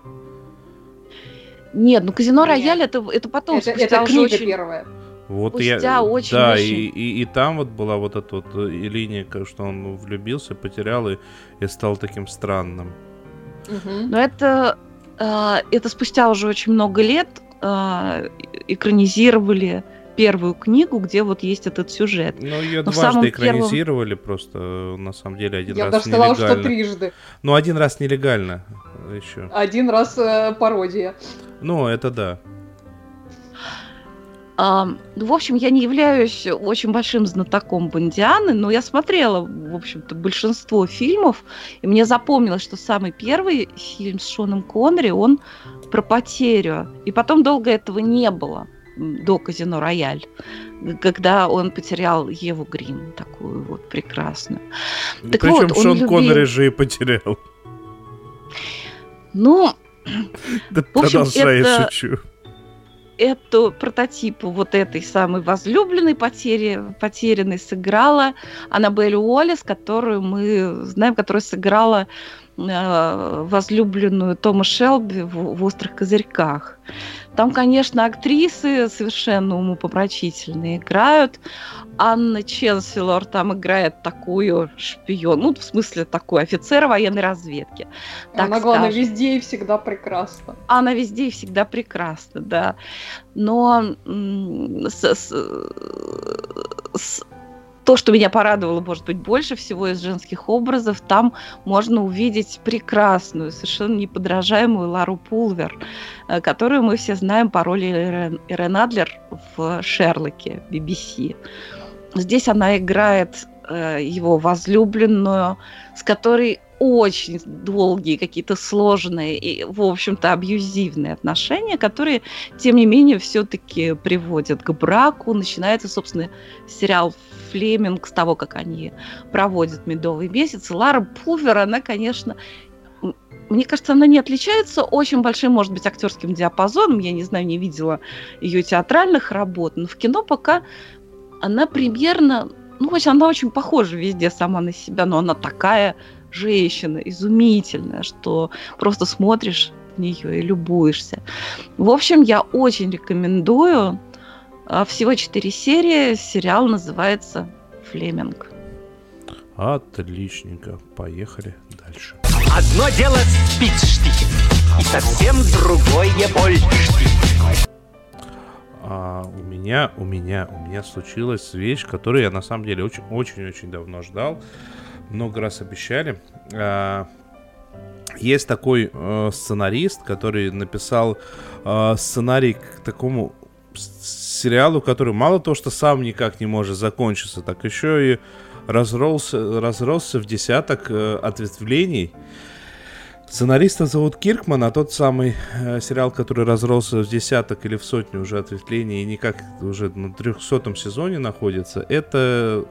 Нет, ну Казино Рояль это, это потом. Это, это книга очень... первая. Вот я, очень, да, очень... И, и, и там вот была вот эта вот э, линия, что он влюбился, потерял и, и стал таким странным. Угу. Но это, э, это спустя уже очень много лет э, экранизировали первую книгу, где вот есть этот сюжет. Ну, ее Но дважды экранизировали первом... просто, на самом деле, один Я раз нелегально. Я сказала, что трижды. Ну, один раз нелегально еще. Один раз э, пародия. Ну, это да. А, в общем, я не являюсь очень большим знатоком Бондианы, но я смотрела, в общем-то, большинство фильмов, и мне запомнилось, что самый первый фильм с Шоном Коннери, он про потерю. И потом долго этого не было до казино Рояль, когда он потерял Еву Грин, такую вот прекрасную. Так Причем вот, Шон любил... Коннери же и потерял. Ну, в общем, это... шучу эту прототип вот этой самой возлюбленной потери, потерянной сыграла Аннабель Уоллес, которую мы знаем, которая сыграла возлюбленную Тома Шелби в, в «Острых козырьках». Там, конечно, актрисы совершенно умопомрачительные играют. Анна Ченселор там играет такую шпион, ну, в смысле, такой офицер военной разведки. Так Она, главное, везде и всегда прекрасна. Она везде и всегда прекрасна, да. Но с, с, с, то, что меня порадовало, может быть, больше всего из женских образов, там можно увидеть прекрасную, совершенно неподражаемую Лару Пулвер, э, которую мы все знаем по роли Ирен, Адлер в «Шерлоке» BBC. Здесь она играет э, его возлюбленную, с которой очень долгие, какие-то сложные и, в общем-то, абьюзивные отношения, которые, тем не менее, все-таки приводят к браку. Начинается, собственно, сериал Флеминг с того, как они проводят медовый месяц. Лара Пувер, она, конечно, мне кажется, она не отличается очень большим, может быть, актерским диапазоном. Я не знаю, не видела ее театральных работ, но в кино пока она примерно, ну, хоть она очень похожа везде сама на себя, но она такая женщина, изумительная, что просто смотришь в нее и любуешься. В общем, я очень рекомендую. А, всего четыре серии. Сериал называется «Флеминг». Отличненько. Поехали дальше. Одно дело спичштихи, и совсем другое больштихи. А у меня, у меня, у меня случилась вещь, которую я на самом деле очень-очень-очень давно ждал много раз обещали. А, есть такой э, сценарист, который написал э, сценарий к такому сериалу, который мало того, что сам никак не может закончиться, так еще и разросся, разросся в десяток э, ответвлений. Сценариста зовут Киркман, а тот самый э, сериал, который разросся в десяток или в сотню уже ответвлений и никак уже на трехсотом сезоне находится, это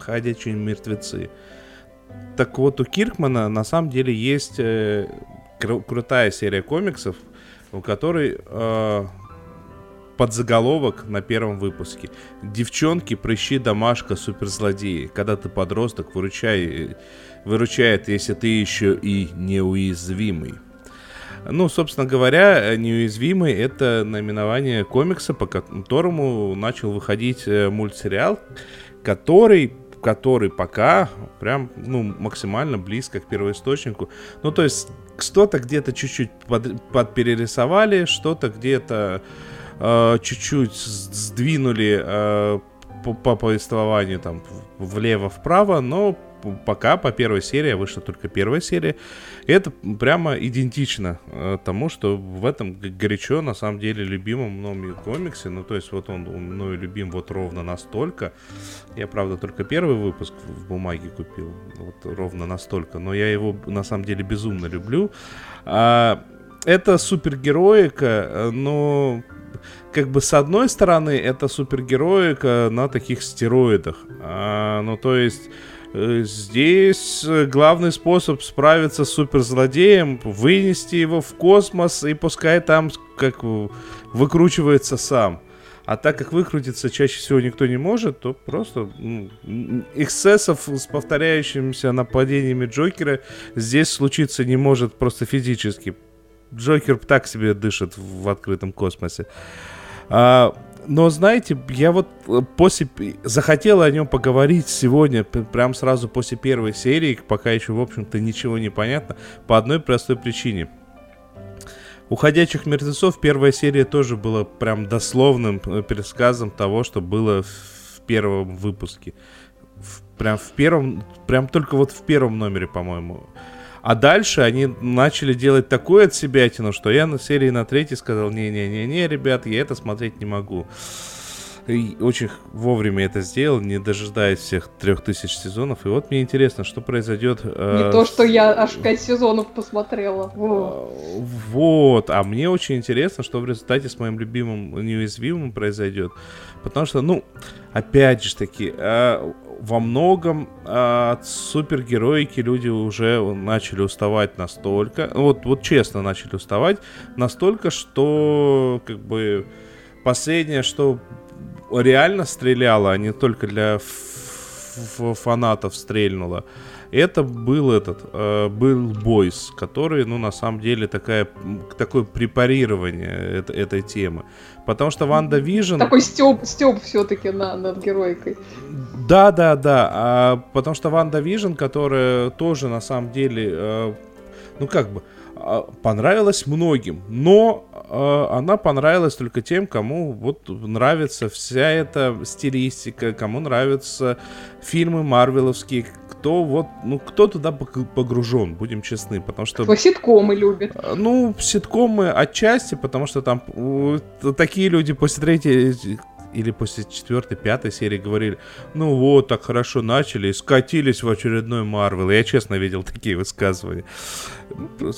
«Ходячие мертвецы». Так вот, у Киркмана на самом деле есть э, кру- крутая серия комиксов, у которой э, подзаголовок на первом выпуске. Девчонки, прыщи, домашка, суперзлодеи. Когда ты подросток, выручай, выручает, если ты еще и неуязвимый. Ну, собственно говоря, неуязвимый это наименование комикса, по которому начал выходить э, мультсериал, который который пока прям, ну, максимально близко к первоисточнику. Ну, то есть, что-то где-то чуть-чуть под, подперерисовали, что-то где-то э, чуть-чуть сдвинули э, по, по повествованию там влево-вправо, но пока по первой серии, вышла только первая серия, это прямо идентично э, тому, что в этом горячо, на самом деле, любимом мною комиксе. Ну, то есть вот он мною любим вот ровно настолько. Я, правда, только первый выпуск в бумаге купил, вот ровно настолько, но я его, на самом деле, безумно люблю. А, это супергероика, но как бы с одной стороны это супергероика на таких стероидах. А, ну, то есть Э, здесь э, главный способ справиться с суперзлодеем вынести его в космос и пускай там как выкручивается сам. А так как выкрутиться чаще всего никто не может, то просто ну, эксцессов с повторяющимися нападениями Джокера здесь случиться не может просто физически. Джокер так себе дышит в открытом космосе. А, но знаете, я вот э, после захотел о нем поговорить сегодня, прям сразу после первой серии, пока еще, в общем-то, ничего не понятно, по одной простой причине. У «Ходячих мертвецов» первая серия тоже была прям дословным э, пересказом того, что было в первом выпуске. В, прям в первом, прям только вот в первом номере, по-моему. А дальше они начали делать такое от себя, что я на серии на третьей сказал, не-не-не-не, ребят, я это смотреть не могу. И очень вовремя это сделал, не дожидаясь всех трех тысяч сезонов. И вот мне интересно, что произойдет... Э, не то, что я аж пять сезонов посмотрела. Вот. вот. А мне очень интересно, что в результате с моим любимым неуязвимым произойдет. Потому что, ну, опять же таки, э, во многом э, от супергероики люди уже начали уставать настолько, вот, вот честно начали уставать, настолько, что как бы последнее, что реально стреляло, а не только для фанатов стрельнуло, это был этот, э, был Boys, который, ну, на самом деле, такая, такое препарирование это, этой темы. Потому что WandaVision... Такой стёб, стёб все-таки на, над героикой. Да, да, да. А, потому что WandaVision, которая тоже, на самом деле, э, ну, как бы, э, понравилась многим, но она понравилась только тем, кому вот нравится вся эта стилистика, кому нравятся фильмы марвеловские, кто вот, ну, кто туда погружен, будем честны, потому что... Кто ситкомы любит. Э, ну, ситкомы отчасти, потому что там такие люди после третьей или после четвертой, пятой серии говорили, ну вот, так хорошо начали и скатились в очередной Марвел. Я честно видел такие высказывания.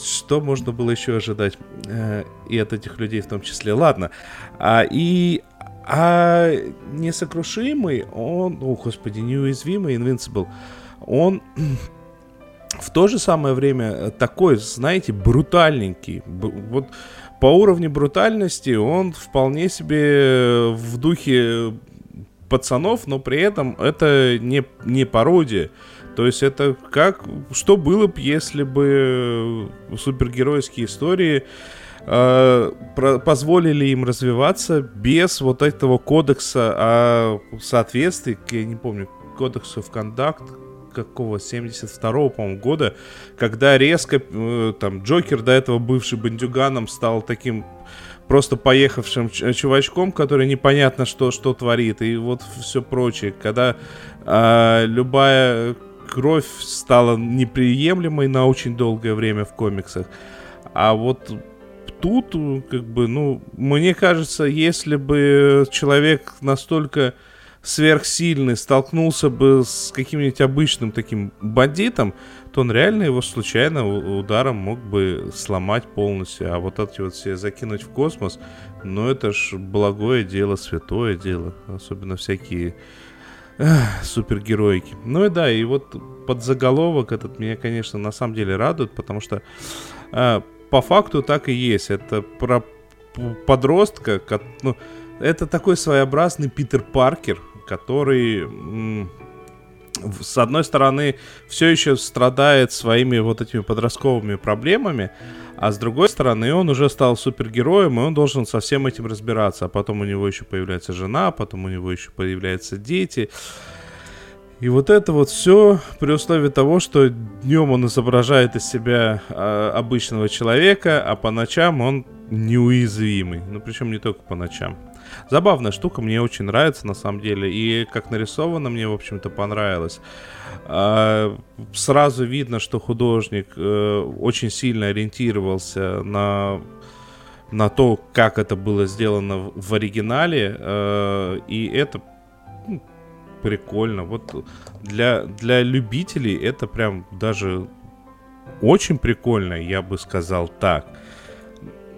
Что можно было еще ожидать э, и от этих людей в том числе? Ладно. А, и а несокрушимый, он, о господи, неуязвимый, Invincible, он *clears throat* в то же самое время такой, знаете, брутальненький. Вот по уровню брутальности он вполне себе в духе пацанов, но при этом это не, не пародия. То есть это как... Что было бы, если бы супергеройские истории э, про, позволили им развиваться без вот этого кодекса о соответствии, я не помню, кодексу в контакт, какого 72-го, по-моему, года, когда резко э, там Джокер до этого бывший бандюганом стал таким просто поехавшим чувачком, который непонятно что что творит и вот все прочее, когда э, любая кровь стала неприемлемой на очень долгое время в комиксах, а вот тут как бы ну мне кажется, если бы человек настолько сверхсильный столкнулся бы с каким-нибудь обычным таким бандитом, то он реально его случайно ударом мог бы сломать полностью. А вот эти вот все закинуть в космос, ну это ж благое дело, святое дело. Особенно всякие эх, супергероики. Ну и да, и вот под заголовок этот меня, конечно, на самом деле радует, потому что э, по факту так и есть. Это про подростка, ну, это такой своеобразный Питер Паркер, который с одной стороны, все еще страдает своими вот этими подростковыми проблемами, а с другой стороны, он уже стал супергероем, и он должен со всем этим разбираться. А потом у него еще появляется жена, потом у него еще появляются дети. И вот это вот все при условии того, что днем он изображает из себя э, обычного человека, а по ночам он неуязвимый. Ну, причем не только по ночам. Забавная штука, мне очень нравится на самом деле. И как нарисовано, мне, в общем-то, понравилось. А, сразу видно, что художник э, очень сильно ориентировался на на то, как это было сделано в оригинале, э, и это ну, прикольно. Вот для, для любителей это прям даже очень прикольно, я бы сказал так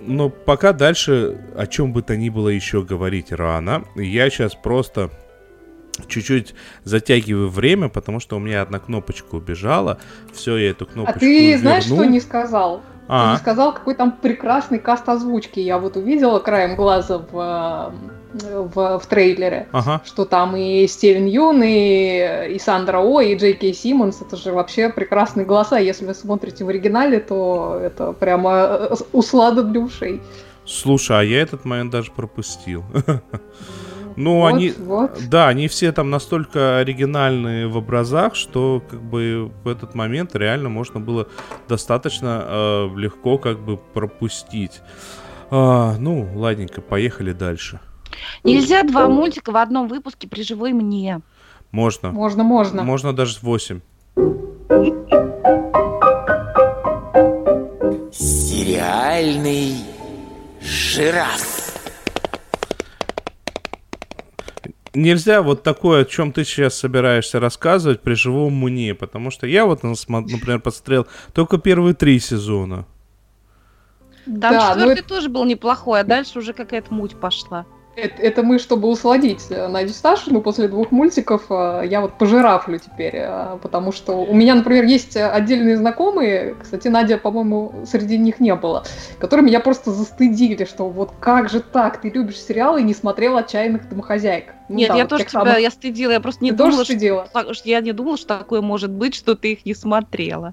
но пока дальше о чем бы то ни было еще говорить рано. Я сейчас просто чуть-чуть затягиваю время, потому что у меня одна кнопочка убежала. Все, я эту кнопочку А ты верну. знаешь, что не сказал? А. Ты не сказал, какой там прекрасный каст озвучки. Я вот увидела краем глаза в в, в трейлере, ага. что там и Стивен Юн, и, и Сандра О, и Джей Кей Симмонс, это же вообще прекрасные голоса. Если вы смотрите в оригинале, то это прямо э, услада для ушей. Слушай, а я этот момент даже пропустил. *laughs* Ну, вот, они, вот. да, они все там настолько оригинальные в образах, что как бы в этот момент реально можно было достаточно э, легко как бы пропустить. А, ну, ладненько, поехали дальше. Нельзя два мультика в одном выпуске при живой мне. Можно. Можно, можно. Можно даже восемь. Сериальный жираф. Нельзя вот такое, о чем ты сейчас собираешься рассказывать при живом мне, потому что я вот, например, посмотрел только первые три сезона. Там да, четвертый ну... тоже был неплохой, а дальше уже какая-то муть пошла. Это, это мы, чтобы усладить э, Надю Сташину после двух мультиков, э, я вот пожирафлю теперь, э, потому что у меня, например, есть отдельные знакомые, кстати, Надя, по-моему, среди них не было, которые меня просто застыдили, что вот как же так, ты любишь сериалы и не смотрел «Отчаянных домохозяек». Ну, Нет, да, я вот тоже тебя самых... я стыдила, я просто не ты думала, что, что, я не думала, что такое может быть, что ты их не смотрела.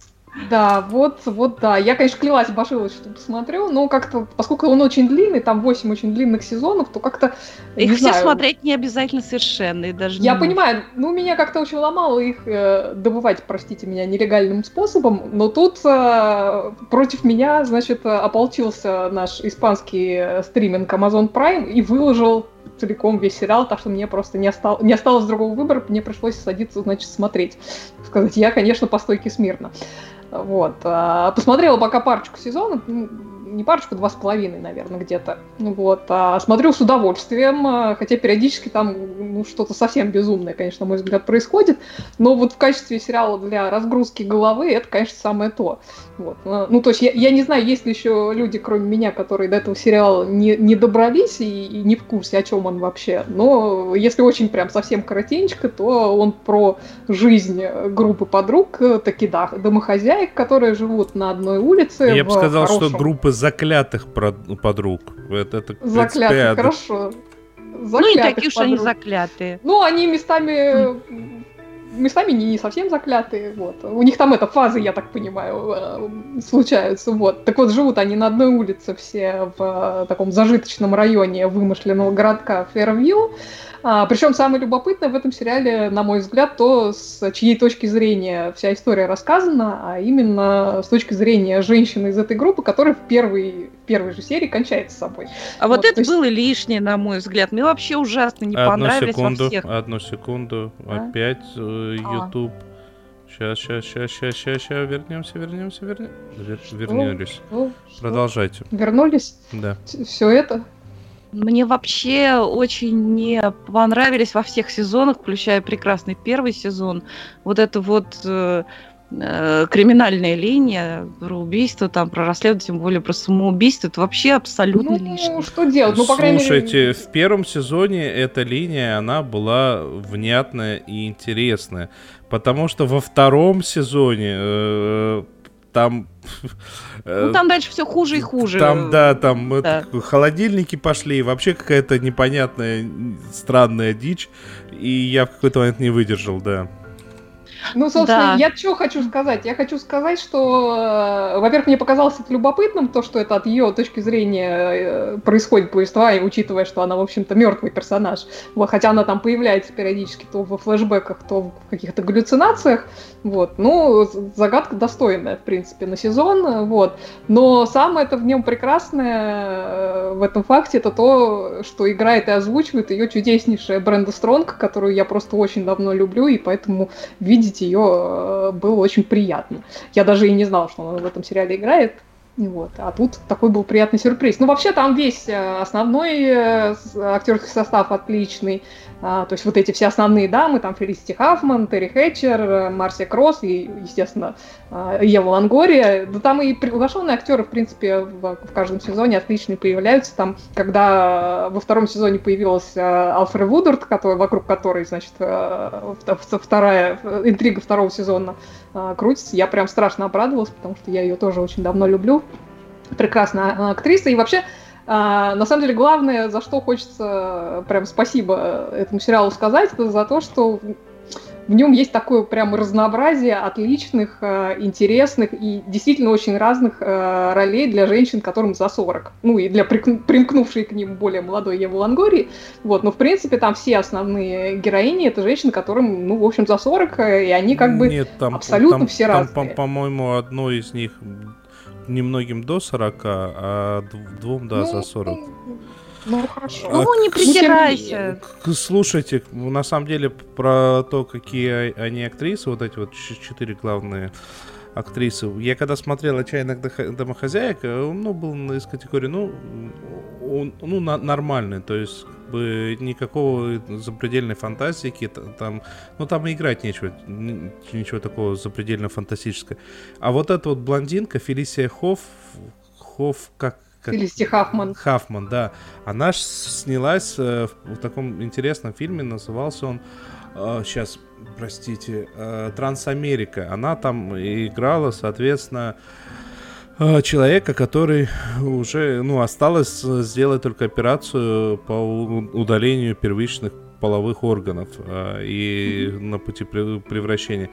Да, вот, вот, да. Я, конечно, клялась, башилась, что посмотрю, но как-то, поскольку он очень длинный, там 8 очень длинных сезонов, то как-то, Их все знаю, смотреть не обязательно совершенно, и даже Я не понимаю, ну, меня как-то очень ломало их э, добывать, простите меня, нелегальным способом, но тут э, против меня, значит, ополчился наш испанский э, стриминг Amazon Prime и выложил целиком весь сериал, так что мне просто не, остал, не осталось другого выбора, мне пришлось садиться, значит, смотреть. Сказать, я, конечно, по стойке смирно. Вот. а, Посмотрела пока парочку сезонов, ну, не парочку, два с половиной, наверное, где-то. Вот. А смотрю с удовольствием, а, хотя периодически там ну, что-то совсем безумное, конечно, на мой взгляд, происходит. Но вот в качестве сериала для разгрузки головы это, конечно, самое то. Вот. А, Ну, то есть я, я не знаю, есть ли еще люди, кроме меня, которые до этого сериала не, не добрались и, и не в курсе, о чем он вообще. Но если очень прям совсем коротенько, то он про жизнь группы подруг, э, таки да, домохозяек, которые живут на одной улице. Я бы сказал, что хорошем- группы заклятых подруг. Это, это принципе, Заклятых, ад- хорошо. Ну, не Заклятых такие уж они подруг. заклятые. Ну, они местами местами не, не совсем заклятые, вот. У них там это фазы, я так понимаю, э, случаются, вот. Так вот, живут они на одной улице все в э, таком зажиточном районе вымышленного городка Фервью. А, причем самое любопытное в этом сериале, на мой взгляд, то, с чьей точки зрения вся история рассказана, а именно с точки зрения женщины из этой группы, которая в первой, в первой же серии кончает с собой. А вот, Вот, то это есть- было лишнее, на мой взгляд. Мне вообще ужасно не Одну понравились секунду, во всех. одну секунду. А? Опять э. YouTube. Сейчас, сейчас, сейчас, сейчас, сейчас, сейчас, вернемся, вернемся, вернемся. Вернулись. Ну, что, Продолжайте. Вернулись? Да. Все это? Мне вообще очень не понравились во всех сезонах, включая прекрасный первый сезон, вот это вот э, э, криминальная линия про убийство, там, про расследование, тем более про самоубийство, это вообще абсолютно Ну, лишнее. что делать? Ну, по крайней мере... Слушайте, в первом сезоне эта линия, она была внятная и интересная. Потому что во втором сезоне э, там... э, Ну, там дальше все хуже и хуже. Там, да, там Да. холодильники пошли, и вообще какая-то непонятная, странная дичь. И я в какой-то момент не выдержал, да. Ну, собственно, Да. я что хочу сказать? Я хочу сказать, что, э, во-первых, мне показалось это любопытным, то, что это от ее точки зрения э, происходит повествование, учитывая, что она, в общем-то, мертвый персонаж. Вот, хотя она там появляется периодически то во флешбеках, то в каких-то галлюцинациях. Вот. Ну, загадка достойная, в принципе, на сезон. Вот. Но самое это в нем прекрасное э, в этом факте, это то, что играет и озвучивает ее чудеснейшая Бренда Стронг, которую я просто очень давно люблю, и поэтому видеть ее э, было очень приятно. Я даже и не знала, что она в этом сериале играет. Вот. А тут такой был приятный сюрприз. Ну, вообще, там весь э, основной э, актерский состав отличный. А, то есть вот эти все основные дамы, там Фелисити Хаффман, Терри Хэтчер, э, Марсия Кросс и, естественно, а, Ева Лангория. Да там и приглашенные актеры, в принципе, в, в каждом сезоне отличные появляются. Там, когда во втором сезоне появилась э, Алфред Вудорд, который, вокруг которой, значит, э, вт- вторая интрига второго сезона крутится, я прям страшно обрадовалась, потому что я ее тоже очень давно люблю. Прекрасная актриса. И вообще, а, на самом деле, главное, за что хочется э, прям спасибо этому сериалу сказать, это за то, что в нем есть такое прям разнообразие отличных, э, интересных и действительно очень разных э, ролей для женщин, которым за 40. Ну и для примкнувшей к ним более молодой Евы Лангории. Вот, но в принципе там все основные героини это женщины, которым, ну, в общем, за 40, э, и они как бы Нет, там, абсолютно там- все там, разные. по- по-моему, одной из них немногим до 40, а дв- двум, да, за 40. Ну, хорошо. Ну, не к- придирайся. к- Слушайте, на самом деле про то, какие они актрисы, вот эти вот четыре главные актрисы. Я когда смотрел «Отчаянных домохозяек», э, ну, был из категории, ну, он- ну, на- нормальный, то есть бы никакого запредельной фантастики, там, ну, там и играть нечего, ничего такого запредельно фантастического. А вот эта вот блондинка, Фелисия Хофф, Хофф, как... как- Хаффман. Хаффман, да. Она ж снялась э, в, в таком интересном фильме, назывался он, сейчас, простите, э, Трансамерика. Она там играла, соответственно, э, человека, который уже, ну, осталось э, сделать только операцию по удалению первичных половых органов э, и на пути пре- превращения.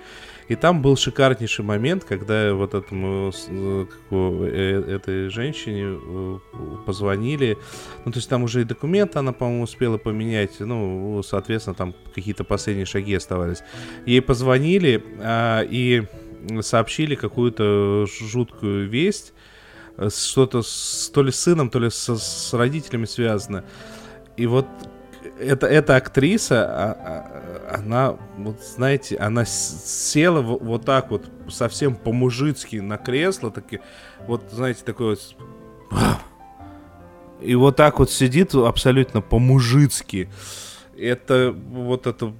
И там был шикарнейший момент, когда вот этому э, э, этой женщине э, позвонили. Ну, то есть там уже и документы она, по-моему, успела поменять. Ну, соответственно, там какие-то последние шаги оставались. Ей позвонили а, и сообщили какую-то жуткую весть. э, Что-то с, то ли с сыном, то ли со- с родителями связано. И вот это, эта актриса, а- а- она, вот знаете, она села во- вот так вот совсем по-мужицки на кресло, таки, вот, знаете, такой вот... И вот так вот сидит абсолютно по-мужицки. Это вот это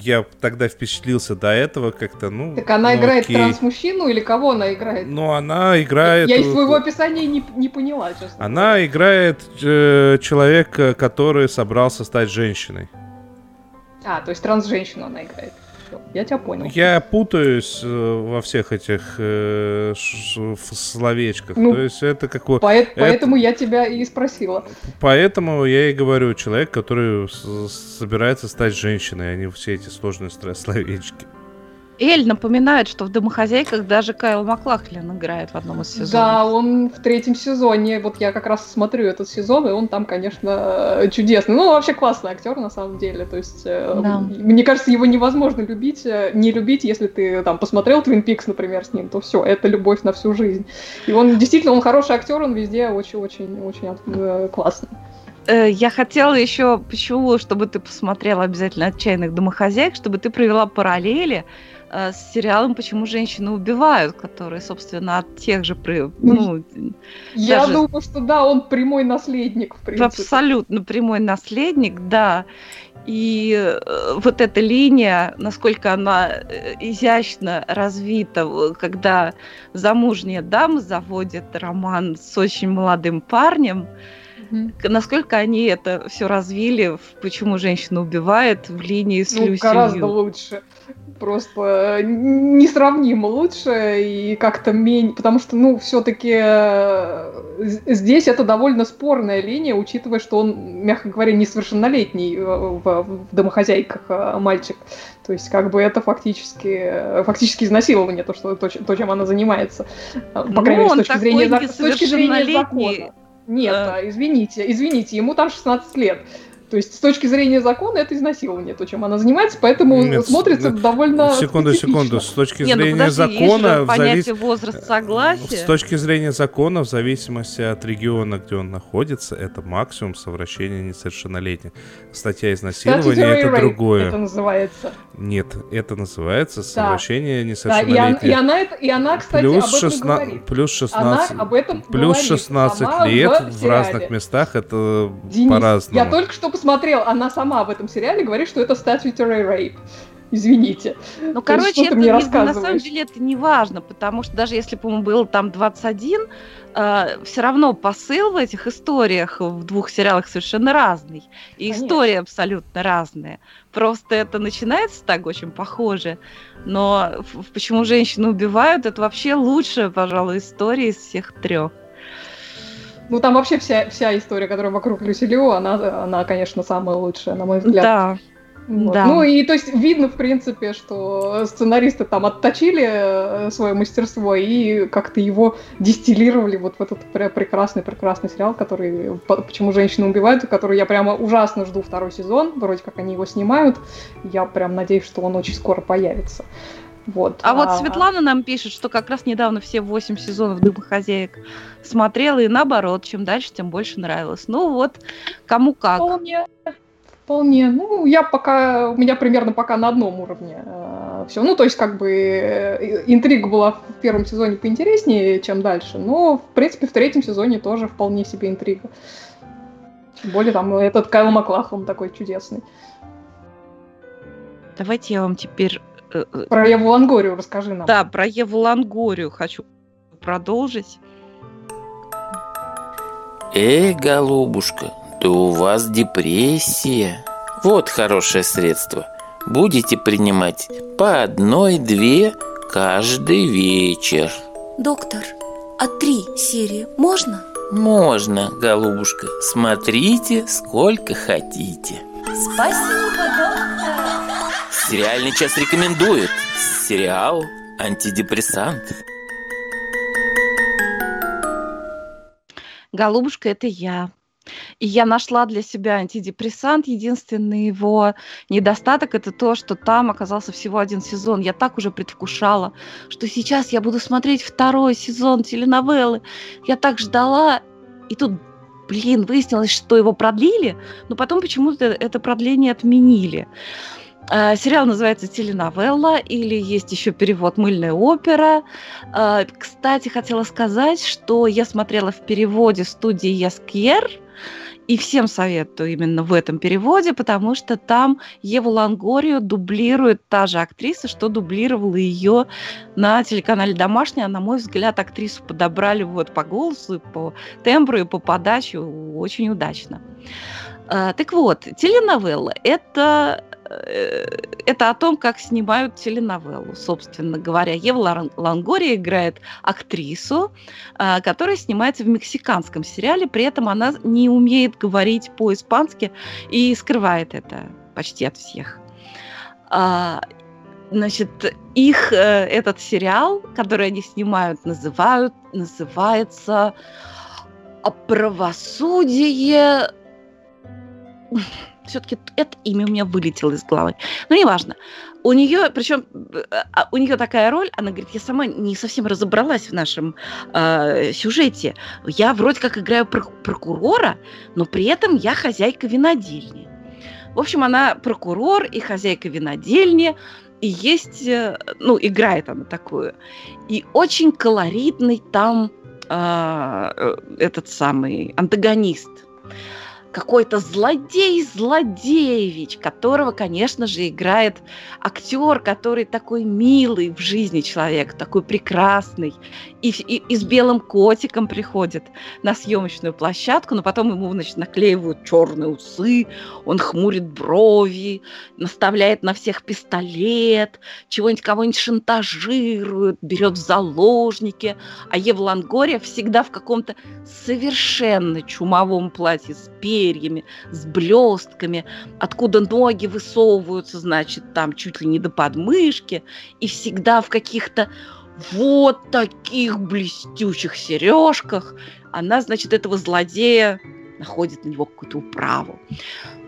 я тогда впечатлился до этого как-то, ну. Так она ну, играет окей. транс-мужчину или кого она играет? Ну, она играет. Я из твоего описания не, не поняла, честно. Она играет э, человека, который собрался стать женщиной. А, то есть транс-женщину она играет. Я тебя понял. Я путаюсь э, во всех этих э, ш- словечках. Ну, То есть это как. Поэт- это- Поэтому я тебя и спросила. Поэтому я и говорю, человек, который с- собирается стать женщиной, а не все эти сложные словечки. Эль напоминает, что в «Домохозяйках» даже Кайл Маклахлин играет в одном из сезонов. Да, он в третьем сезоне, вот я как раз смотрю этот сезон, и он там, конечно, э, чудесный. Ну, вообще классный актер, на самом деле. То есть, э, Да. мне кажется, его невозможно любить, э, не любить, если ты там посмотрел Твин Пикс, например, с ним, то все, это любовь на всю жизнь. И он действительно, он хороший актер, он везде очень-очень-очень классный. Я хотела еще, почему, чтобы ты посмотрела обязательно «Отчаянных домохозяек», чтобы ты провела параллели с сериалом «Почему женщины убивают», который, собственно, от тех же... Ну, Я Даже- думаю, что да, он прямой наследник, в принципе. абсолютно прямой наследник, да. И э, вот эта линия, насколько она э, изящно развита, когда замужняя дама заводит роман с очень молодым парнем, К- насколько они это все развили, «Почему женщина убивает» в линии с Ну, Люси гораздо Лью. лучше. Просто э, несравнимо лучше и как-то менее... Потому что, ну, все-таки здесь это довольно спорная линия, учитывая, что он, мягко говоря, несовершеннолетний э, в, в домохозяйках э, мальчик. То есть, как бы это фактически, э, фактически изнасилование, то, что, то, чем она занимается. Э, По Ну, крайней мере, с точки зрения, с точки закона. Нет, а, извините, извините, ему там 16 лет. То есть, с точки зрения закона, это изнасилование, то, чем она занимается, поэтому Нет, смотрится с- довольно Секунду, специфично. секунду. С точки Не, ну зрения подожди, есть закона, понятие завис- возраст С согласия. точки зрения закона, в зависимости от региона, где он находится, это максимум совращения несовершеннолетних. Статья изнасилования это rape другое. Это называется. Нет, это называется совращение Да, и она, несовершеннолетних. и, она, это- и она, кстати, плюс, об этом 16, говорит. плюс 16, Она об этом плюс говорит 16 сама лет в в, разных местах это Денис, по-разному. я только что посмотрел, она сама в этом сериале говорит, что это statutory rape. Извините. Ну, То короче, это мне не- на самом деле это не важно, потому что даже если бы ему было там 21, все равно посыл в этих историях в двух сериалах совершенно разный. И Конечно. истории абсолютно разные. Просто это начинается так очень похоже. Но почему женщины убивают, это вообще лучшая, пожалуй, история из всех трех. Ну, там вообще вся, вся история, которая вокруг Люси Лю, она, она, конечно, самая лучшая, на мой взгляд. Да. Вот. Да. Ну и то есть видно, в принципе, что сценаристы там отточили э, свое мастерство и как-то его дистиллировали вот в этот пре- прекрасный-прекрасный сериал, который по- «Почему женщины убивают», и который я прямо ужасно жду второй сезон, вроде как они его снимают, я прям надеюсь, что он очень скоро появится. Вот. А вот Светлана нам пишет, что как раз недавно все восемь сезонов «Домохозяек» смотрела, и наоборот, чем дальше, тем больше нравилось. Ну вот, кому как. Вполне. Вполне. Ну, я пока, у меня примерно пока на одном уровне все. Ну, то есть, как бы, э, интрига была в первом сезоне поинтереснее, чем дальше, но, в принципе, в третьем сезоне тоже вполне себе интрига. Тем более, там этот Кайл Маклахлан такой чудесный. Давайте я вам теперь... э, э, Про Еву Лангорию расскажи нам. Да, про Еву Лангорию хочу продолжить. Эй, голубушка, да у вас депрессия. Вот хорошее средство. Будете принимать по одной-две каждый вечер. Доктор, а три серии можно? Можно, голубушка. Смотрите, сколько хотите. Спасибо, доктор. Сериальный час рекомендует. Сериал «Антидепрессант». Голубушка, это я. И я нашла для себя антидепрессант. Единственный его недостаток это то, что там оказался всего один сезон. Я так уже предвкушала, что сейчас я буду смотреть второй сезон теленовеллы. Я так ждала, и тут, блин, выяснилось, что его продлили, но потом почему-то это продление отменили. Э, сериал называется «Теленовелла» или есть еще перевод «Мыльная опера». Э, кстати, хотела сказать, что я смотрела в переводе студии «Яскьер», и всем советую именно в этом переводе, потому что там Еву Лангорию дублирует та же актриса, что дублировала ее на телеканале «Домашний». А, на мой взгляд, актрису подобрали вот по голосу, по тембру и по подаче очень удачно. Э, так вот, теленовелла – это это о том, как снимают теленовеллу, собственно говоря. Ева Лангория играет актрису, а, которая снимается в мексиканском сериале, при этом она не умеет говорить по-испански и скрывает это почти от всех. А, значит, их э, этот сериал, который они снимают, называют, называется «Правосудие все-таки это имя у меня вылетело из головы. Но неважно. У нее, причем а, у нее такая роль, она говорит, я сама не совсем разобралась в нашем э, сюжете. Я вроде как играю прокурора, но при этом я хозяйка винодельни. В общем, она прокурор и хозяйка винодельни, и есть, э, ну, играет она такую. И очень колоритный там э, этот самый антагонист какой-то злодей-злодеевич, которого, конечно же, играет актер, который такой милый в жизни человек, такой прекрасный, и, и, и с белым котиком приходит на съемочную площадку, но потом ему, значит, наклеивают черные усы, он хмурит брови, наставляет на всех пистолет, чего-нибудь кого-нибудь шантажирует, берет в заложники, а Ева Лангория всегда в каком-то совершенно чумовом платье с перьями, с блестками, откуда ноги высовываются, значит, там чуть ли не до подмышки, и всегда в каких-то вот таких блестящих сережках она, значит, этого злодея находит на него какую-то управу.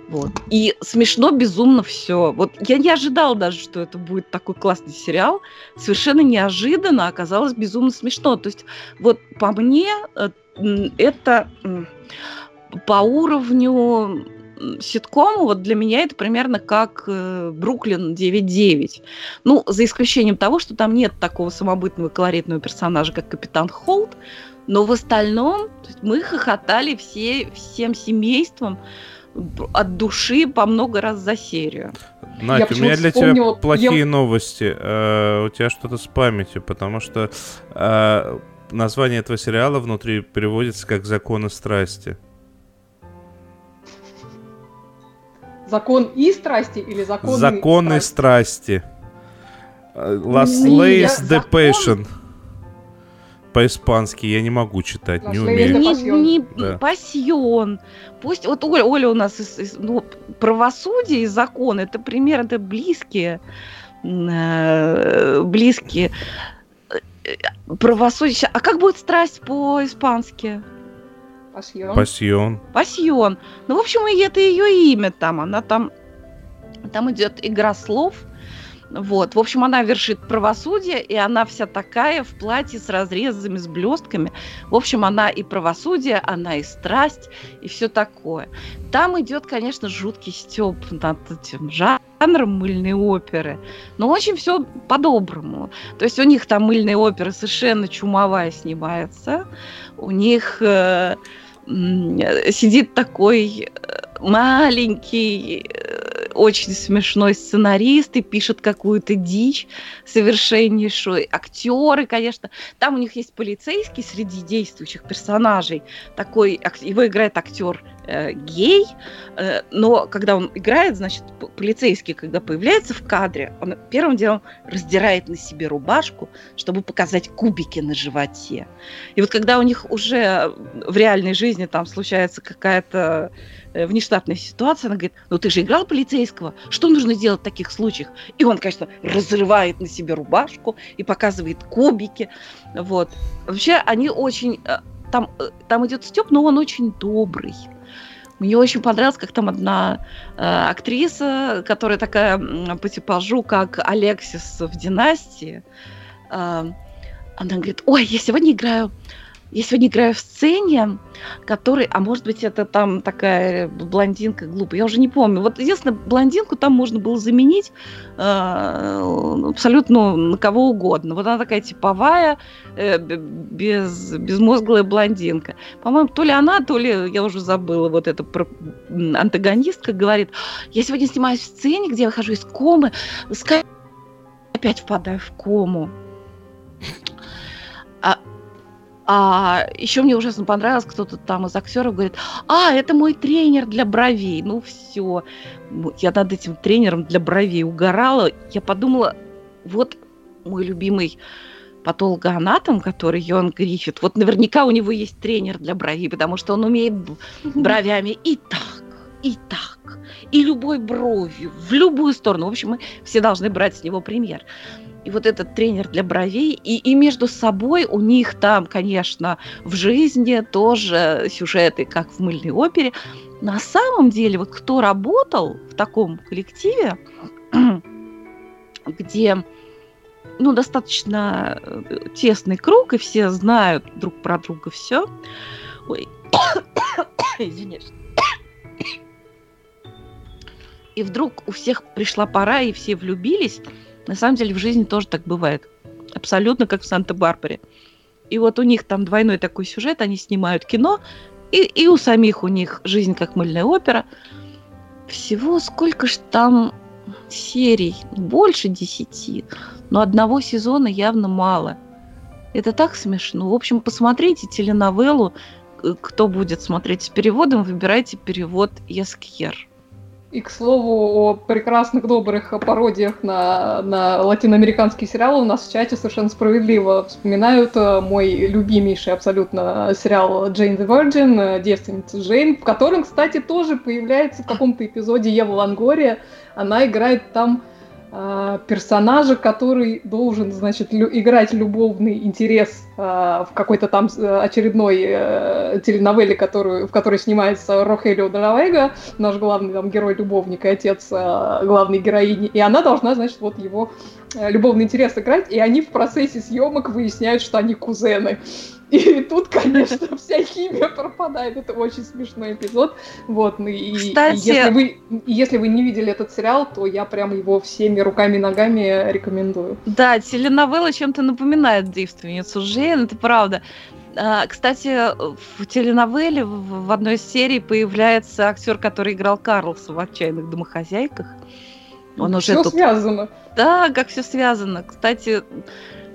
Вот. И смешно безумно все. Вот я не ожидала даже, что это будет такой классный сериал. Совершенно неожиданно оказалось безумно смешно. То есть вот по мне э, это по уровню ситкому, вот для меня это примерно как э, Бруклин 9.9. Ну, за исключением того, что там нет такого самобытного колоритного персонажа, как Капитан Холт, но в остальном мы хохотали все, всем семейством от души по много раз за серию. Надя, у меня для вспомнила... тебя плохие я... новости. Э, у тебя что-то с памятью, потому что э, название этого сериала внутри переводится как «Законы страсти». Закон и страсти или законы Законы страсти. Las Leyes de Passion. По-испански я не могу читать, не умею. Не, не да. пасьон. Пусть вот Оля, Оля у нас из, из, ну, правосудие и закон это примерно близкие, э, близкие э, правосудие. А как будет страсть по-испански? Пасьон. Пасьон. Пасьон. Ну, в общем, и это ее имя там. Она там... Там идет игра слов. Вот. В общем, она вершит правосудие, и она вся такая в платье с разрезами, с блестками. В общем, она и правосудие, она и страсть, и все такое. Там идет, конечно, жуткий степ над этим жанром мыльной оперы, но очень все по-доброму. То есть у них там мыльная опера совершенно чумовая снимается. У них... Э, сидит такой э, маленький, э, очень смешной сценарист и пишет какую-то дичь совершеннейшую. Актеры, конечно. Там у них есть полицейский среди действующих персонажей. Такой, его играет актер э, гей, э, но когда он играет, значит, полицейский, когда появляется в кадре, он первым делом раздирает на себе рубашку, чтобы показать кубики на животе. И вот когда у них уже в реальной жизни там случается какая-то внештатная ситуация, она говорит, ну ты же играл полицейского, что нужно делать в таких случаях? И он, конечно, разрывает на себе рубашку и показывает кубики, вот. Вообще они очень, э, там, э, там идет Степ, но он очень добрый. Мне очень понравилось, как там одна э, актриса, которая такая по типажу, как Алексис в «Династии», э, она говорит, ой, я сегодня играю я сегодня играю в сцене, который, а может быть, это там такая блондинка глупая, я уже не помню. Вот единственное, блондинку там можно было заменить э, абсолютно на кого угодно. Вот она такая типовая, э, без, безмозглая блондинка. По-моему, то ли она, то ли, я уже забыла, вот эта про, антагонистка говорит, я сегодня снимаюсь в сцене, где я выхожу из комы, опять впадаю в кому. А еще мне ужасно понравилось, кто-то там из актеров говорит, а, это мой тренер для бровей. Ну все, я над этим тренером для бровей угорала. Я подумала, вот мой любимый патологоанатом, который Йон Гриффит, вот наверняка у него есть тренер для бровей, потому что он умеет *laughs* бровями и так, и так, и любой бровью, в любую сторону. В общем, мы все должны брать с него пример и вот этот тренер для бровей, и, и между собой у них там, конечно, в жизни тоже сюжеты, как в мыльной опере. На самом деле, вот кто работал в таком коллективе, *clears throat* где ну, достаточно э, тесный круг, и все знают друг про друга все. Ой, *coughs* извиняюсь. И вдруг у всех пришла пора, и все влюбились. На самом деле в жизни тоже так бывает. Абсолютно как в Санта-Барбаре. И вот у них там двойной такой сюжет, они снимают кино, и, и у самих у них жизнь как мыльная опера. Всего сколько ж там серий? Больше десяти. Но одного сезона явно мало. Это так смешно. В общем, посмотрите теленовеллу. Кто будет смотреть с переводом, выбирайте перевод Яскьер. И, к слову, о прекрасных, добрых пародиях на, на латиноамериканские сериалы у нас в чате совершенно справедливо вспоминают э, мой любимейший абсолютно сериал «Джейн the Virgin», э, «Девственница Джейн», в котором, кстати, тоже появляется в каком-то эпизоде Ева Лангория. Она играет там персонажа, который должен, значит, лю- играть любовный интерес э, в какой-то там э, очередной э, теленовелле, которую, в которой снимается Рохелио Далавега, наш главный там герой-любовник и отец э, главной героини, и она должна, значит, вот его э, любовный интерес играть, и они в процессе съемок выясняют, что они кузены. И тут, конечно, *laughs* вся химия пропадает. Это очень смешной эпизод. Вот, ну и, Кстати... и если, вы, если вы не видели этот сериал, то я прям его всеми руками и ногами рекомендую. Да, теленовелла чем-то напоминает девственницу Жен, это правда. А, кстати, в теленовелле в одной из серий появляется актер, который играл Карлса в «Отчаянных домохозяйках». Он все уже тут... связано. Да, как все связано. Кстати,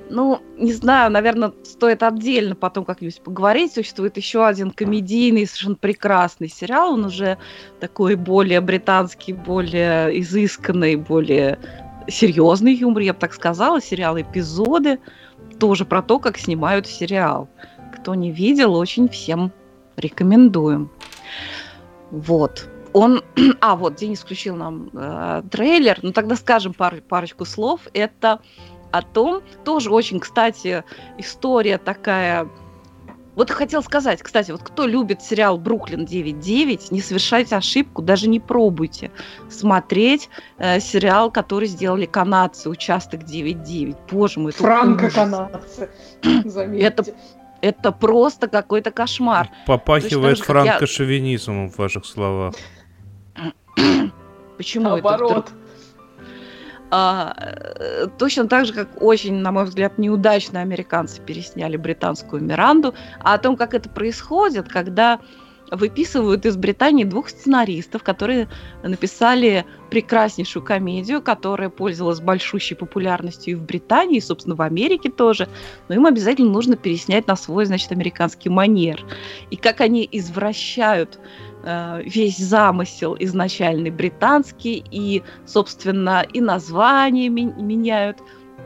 ну, не знаю, наверное, стоит отдельно потом как-нибудь поговорить. Существует еще один комедийный, совершенно прекрасный сериал. Он уже такой более британский, более изысканный, более серьезный юмор, я бы так сказала. Сериал «Эпизоды» тоже про то, как снимают сериал. Кто не видел, очень всем рекомендуем. Вот. Он, *clears throat* а вот Денис включил нам э, трейлер, ну тогда скажем пар, парочку слов. Это о том, тоже очень, кстати, история такая вот хотел сказать, кстати, вот кто любит сериал «Бруклин 9.9», не совершайте ошибку, даже не пробуйте смотреть э, сериал, который сделали канадцы, «Участок 9.9». Боже мой, это Франко-канадцы, *clears throat* Это, это просто какой-то кошмар. Попахивает франко-шовинизмом я... в ваших словах. *clears throat* Почему Наоборот. это? А, э, точно так же, как очень, на мой взгляд, неудачно американцы пересняли британскую Миранду, а о том, как это происходит, когда выписывают из Британии двух сценаристов, которые написали прекраснейшую комедию, которая пользовалась большущей популярностью и в Британии, и, собственно, в Америке тоже. Но им обязательно нужно переснять на свой, значит, американский манер. И как они извращают весь замысел изначальный британский, и, собственно, и название меняют,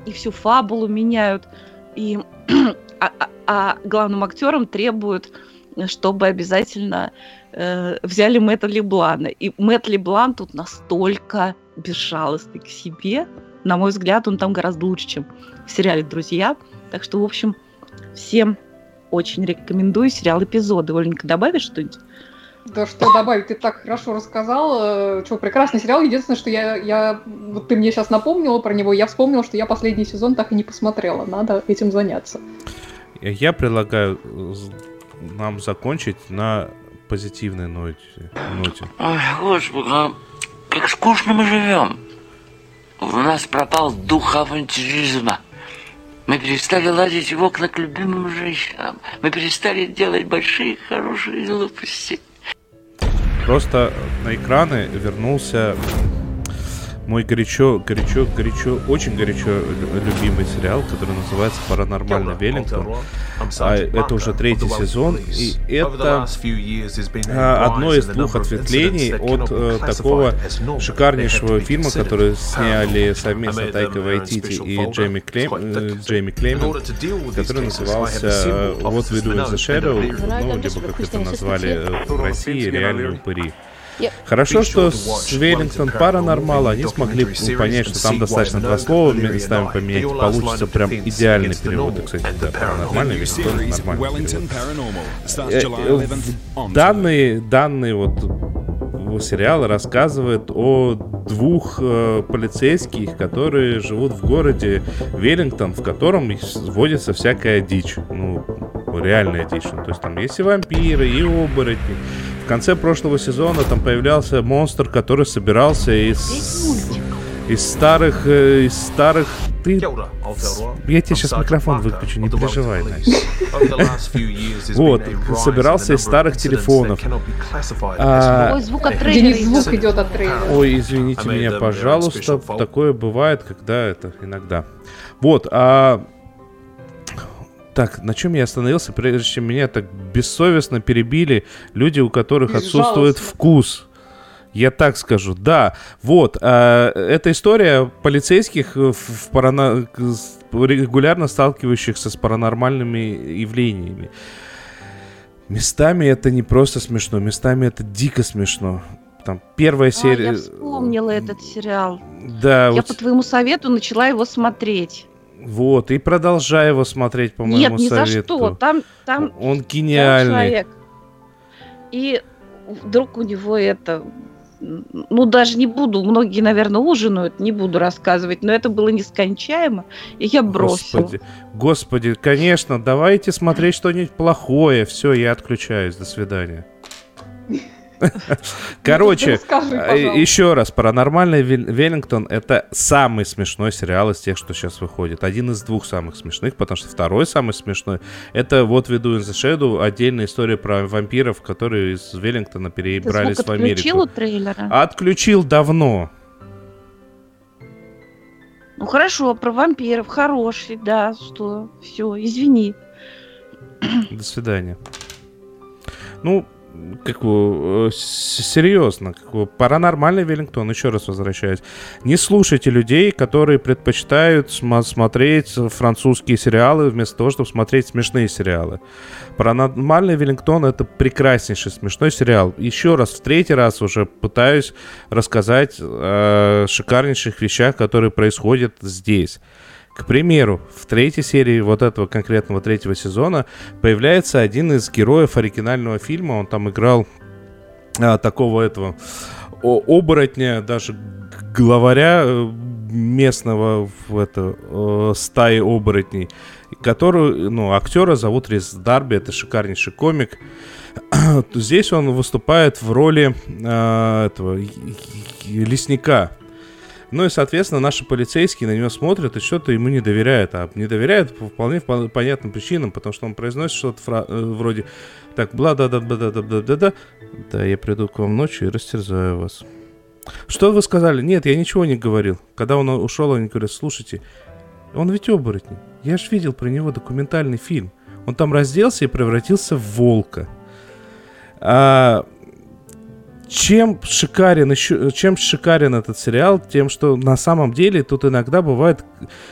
и всю фабулу меняют, и, *clears throat* а, а, а главным актерам требуют чтобы обязательно э, взяли Мэтта Леблана. И Мэтт Леблан тут настолько безжалостный к себе. На мой взгляд, он там гораздо лучше, чем в сериале «Друзья». Так что, в общем, всем очень рекомендую сериал «Эпизоды». Оленька, добавишь что-нибудь? Да что добавить, ты так хорошо рассказал. Э, что, прекрасный сериал. Единственное, что я, я... Вот ты мне сейчас напомнила про него, я вспомнила, что я последний сезон так и не посмотрела. Надо этим заняться. Я предлагаю э, нам закончить на позитивной ноте. ноте. Ой, господи, а как скучно мы живем. У нас пропал дух авантюризма. Мы перестали лазить в окна к любимым женщинам. Мы перестали делать большие хорошие глупости. Просто на экраны вернулся мой горячо, горячо, горячо, очень горячо любимый сериал, который называется «Паранормальный Веллингтон». А, это уже третий сезон, и это а, одно из двух ответвлений от а, такого шикарнейшего фильма, который сняли совместно Тайка Вайтити и Джейми, Клейм, э, Джейми Клейман, который назывался «What We Do in the Shadow», ну, либо как это назвали в России «Реальные упыри». Хорошо, что с Веллингтон Паранормал они смогли понять, что там достаточно два слова местами поменять, получится прям идеальный перевод. И, кстати, да, паранормальный Веллингтон, нормальный перевод. Данные, данные вот сериал рассказывает о двух э, полицейских, которые живут в городе Веллингтон, в котором водится всякая дичь. Ну, реальная дичь. Ну, то есть там есть и вампиры, и оборотни. В конце прошлого сезона там появлялся монстр, который собирался из из старых, э, из старых... Ты... Я тебе сейчас микрофон выключу, не переживай, Вот, собирался из старых телефонов. А... Ой, звук от трейлера. звук идет от трейлера. Ой, извините меня, пожалуйста. Такое бывает, когда это иногда. Вот, а так, на чем я остановился, прежде чем меня так бессовестно перебили люди, у которых отсутствует вкус. Я так скажу, да. Вот, э, эта история полицейских в, в парана... регулярно сталкивающихся с паранормальными явлениями. Местами это не просто смешно, местами это дико смешно. Там первая серия... А, я вспомнила этот сериал. Да. Я вот... по твоему совету начала его смотреть. Вот, и продолжай его смотреть по моему Нет, ни совету. за что. Там, там Он гениальный. Человек. И вдруг у него это... Ну, даже не буду, многие, наверное, ужинают, не буду рассказывать, но это было нескончаемо, и я бросила. Господи, господи, конечно, давайте смотреть что-нибудь плохое. Все, я отключаюсь, до свидания. *laughs* Короче, э, еще раз, «Паранормальный Веллингтон» — это самый смешной сериал из тех, что сейчас выходит. Один из двух самых смешных, потому что второй самый смешной — это вот «Веду in the Shadow», отдельная история про вампиров, которые из Веллингтона перебрались в Америку. отключил у трейлера? Отключил давно. Ну хорошо, про вампиров, хороший, да, что, все, извини. До свидания. Ну, как бы, э, серьезно, как бы, паранормальный Веллингтон, еще раз возвращаюсь. Не слушайте людей, которые предпочитают см- смотреть французские сериалы вместо того, чтобы смотреть смешные сериалы. Паранормальный Веллингтон это прекраснейший смешной сериал. Еще раз, в третий раз уже пытаюсь рассказать о шикарнейших вещах, которые происходят здесь. К примеру, в третьей серии вот этого конкретного третьего сезона появляется один из героев оригинального фильма. Он там играл а, такого этого оборотня, даже главаря э, местного в это, э, стаи оборотней, которую, ну, актера зовут Рис Дарби, это шикарнейший комик. *clears throat* Здесь он выступает в роли э, этого лесника, ну и, соответственно, наши полицейские на него смотрят и что-то ему не доверяют. А не доверяют по вполне понятным причинам, потому что он произносит что-то фра- э, вроде так, бла да да да да да да да да я приду к вам ночью и растерзаю вас. Что вы сказали? Нет, я ничего не говорил. Когда он ушел, они говорят, слушайте, он ведь оборотень. Я же видел про него документальный фильм. Он там разделся и превратился в волка. А чем шикарен чем шикарен этот сериал, тем, что на самом деле тут иногда бывают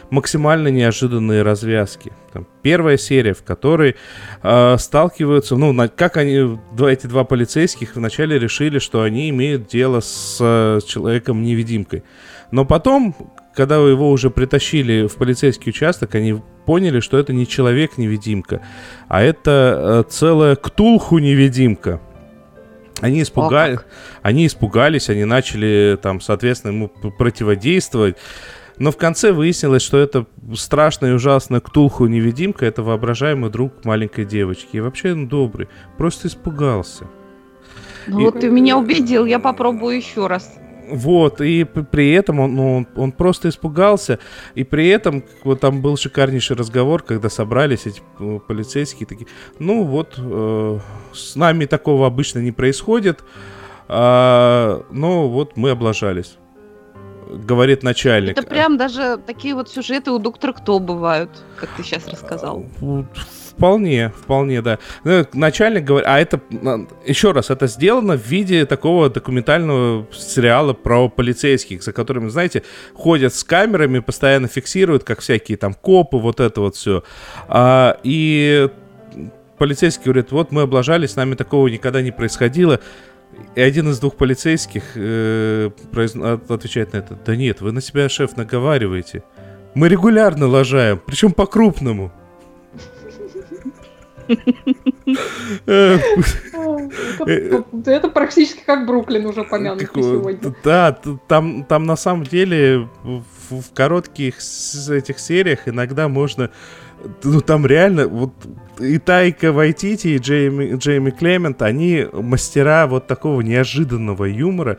максимально неожиданные развязки. Там, первая серия, в которой э, сталкиваются, ну, на, как они, два, эти два полицейских вначале решили, что они имеют дело с э, человеком-невидимкой. Но потом, когда его уже притащили в полицейский участок, они поняли, что это не человек-невидимка, а это э, целая ктулху-невидимка. Они, испугали, они испугались, они начали там, соответственно, ему противодействовать. Но в конце выяснилось, что это страшная и ужасная Ктулху-невидимка, это воображаемый друг маленькой девочки. И вообще он добрый, просто испугался. Ну И- вот ты меня убедил, я попробую еще раз. Вот, и при этом он, ну, он, просто испугался, и при этом вот там был шикарнейший разговор, когда собрались эти э, полицейские такие, ну вот, э, с нами такого обычно не происходит, а, но вот мы облажались, говорит начальник. Это прям даже такие вот сюжеты у доктора Кто бывают, как ты сейчас рассказал. Вполне, вполне, да. Ну, Начальник говорит, а это, еще раз, это сделано в виде такого документального сериала про полицейских, за которыми, знаете, ходят с камерами, постоянно фиксируют, как всякие там копы, вот это вот все. и полицейский говорит, вот мы облажались, с нами такого никогда не происходило. И один из двух полицейских э, произн- от- отвечает на это, да нет, вы на себя, шеф, наговариваете. Мы регулярно лажаем, причем по-крупному. Э, Это, это практически как Бруклин уже помянутый Такое- сегодня. Да, там, там на самом деле в, в коротких этих сериях иногда можно... Ну, там реально, вот и Тайка Вайтити, и Джейми, Джейми Клемент, они мастера вот такого неожиданного юмора.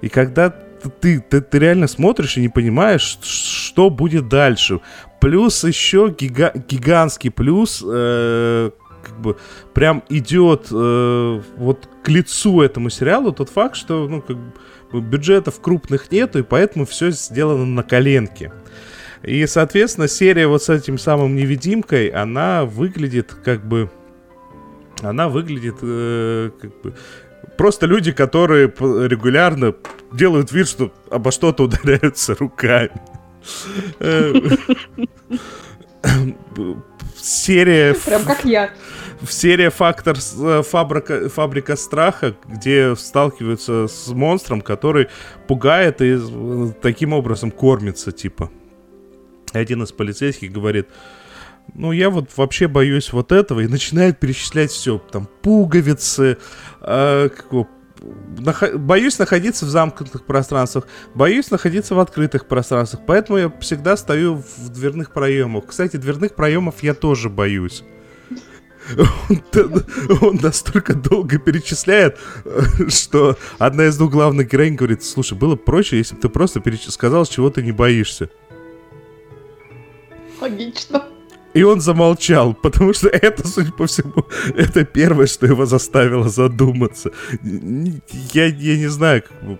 И когда ты, ты, ты реально смотришь и не понимаешь, что будет дальше. Плюс еще гига- гигантский плюс, э, как бы прям идет э, вот к лицу этому сериалу тот факт, что ну, как бы бюджетов крупных нету, и поэтому все сделано на коленке. И, соответственно, серия вот с этим самым невидимкой, она выглядит как бы... Она выглядит э, как бы... Просто люди, которые регулярно делают вид, что обо что-то ударяются руками. *laughs* Серия Прям как я. серия фактор с- э, фабрика, фабрика страха, где сталкиваются с монстром, который пугает и э, таким образом кормится, типа. Один из полицейских говорит, ну я вот вообще боюсь вот этого, и начинает перечислять все, там пуговицы, э, как его, нахо- боюсь находиться в замкнутых пространствах, боюсь находиться в открытых пространствах, поэтому я всегда стою в дверных проемах. Кстати, дверных проемов я тоже боюсь. Он, он настолько долго перечисляет, что одна из двух главных героинь говорит, слушай, было бы проще, если бы ты просто сказал, чего ты не боишься. Логично. И он замолчал, потому что это, судя по всему, *laughs* это первое, что его заставило задуматься. Я, я не знаю, как бы,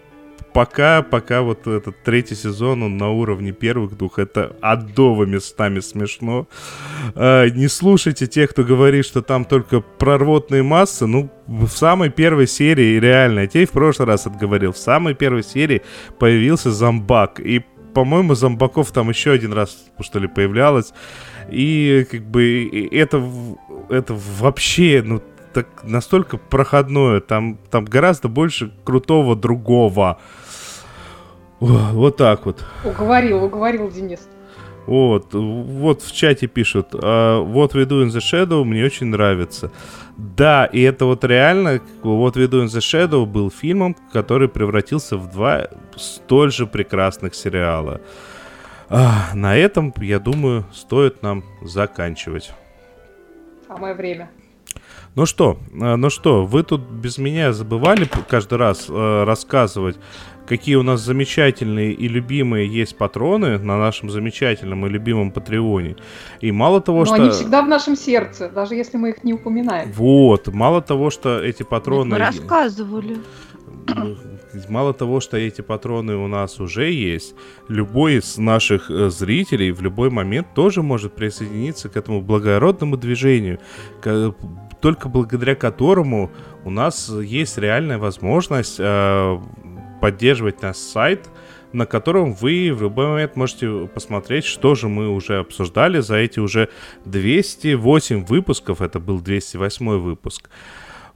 пока, пока вот этот третий сезон, он на уровне первых двух, это адово местами смешно. А, не слушайте тех, кто говорит, что там только прорвотные массы. Ну, в самой первой серии, реально, я тебе в прошлый раз отговорил, в самой первой серии появился зомбак. И, по-моему, зомбаков там еще один раз, что ли, появлялось. И как бы это, это вообще, ну, так настолько проходное, там, там гораздо больше крутого другого. Вот так вот. Уговорил, уговорил Денис. Вот, вот в чате пишут, а, вот We Do in the Shadow мне очень нравится. Да, и это вот реально, вот We Do in the Shadow был фильмом, который превратился в два столь же прекрасных сериала. А, на этом, я думаю, стоит нам заканчивать. Самое время. Ну что, э, ну что, вы тут без меня забывали каждый раз э, рассказывать, какие у нас замечательные и любимые есть патроны на нашем замечательном и любимом Патреоне. И мало того, Но что... они всегда в нашем сердце, даже если мы их не упоминаем. Вот, мало того, что эти Мы патроны... рассказывали. Мало того, что эти патроны у нас уже есть, любой из наших э, зрителей в любой момент тоже может присоединиться к этому благородному движению, только благодаря которому у нас есть реальная возможность э, поддерживать наш сайт, на котором вы в любой момент можете посмотреть, что же мы уже обсуждали за эти уже 208 выпусков. Это был 208 выпуск.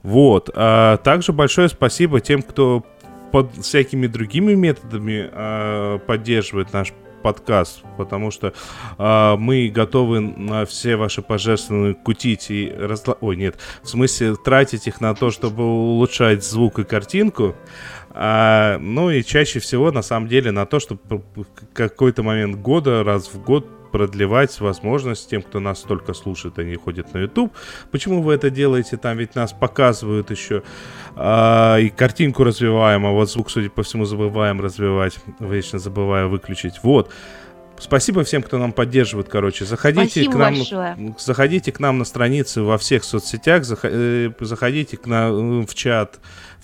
Вот. А также большое спасибо тем, кто под всякими другими методами а, поддерживает наш подкаст, потому что а, мы готовы на все ваши пожертвования кутить и разла... Ой, нет, в смысле тратить их на то, чтобы улучшать звук и картинку. А, ну и чаще всего, на самом деле, на то, чтобы в какой-то момент года, раз в год продлевать возможность тем, кто нас только слушает, они ходят на YouTube. Почему вы это делаете? Там ведь нас показывают еще а, и картинку развиваем, а вот звук, судя по всему, забываем развивать. Вечно забываю выключить. Вот. Спасибо всем, кто нам поддерживает, короче. Заходите Спасибо к нам, большое. заходите к нам на страницы во всех соцсетях, э, заходите к нам в чат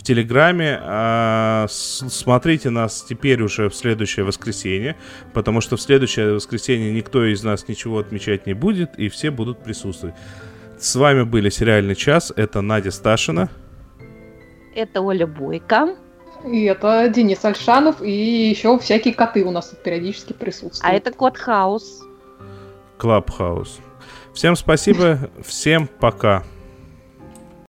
Телеграме, а, смотрите нас теперь уже в следующее воскресенье, потому что в следующее воскресенье никто из нас ничего отмечать не будет, и все будут присутствовать. С вами были «Сериальный час», это Надя Сташина. Это Оля Бойко. И это Денис Альшанов, и еще всякие коты у нас тут периодически присутствуют. А это Кот Хаус. Клабхаус. Всем спасибо, всем пока.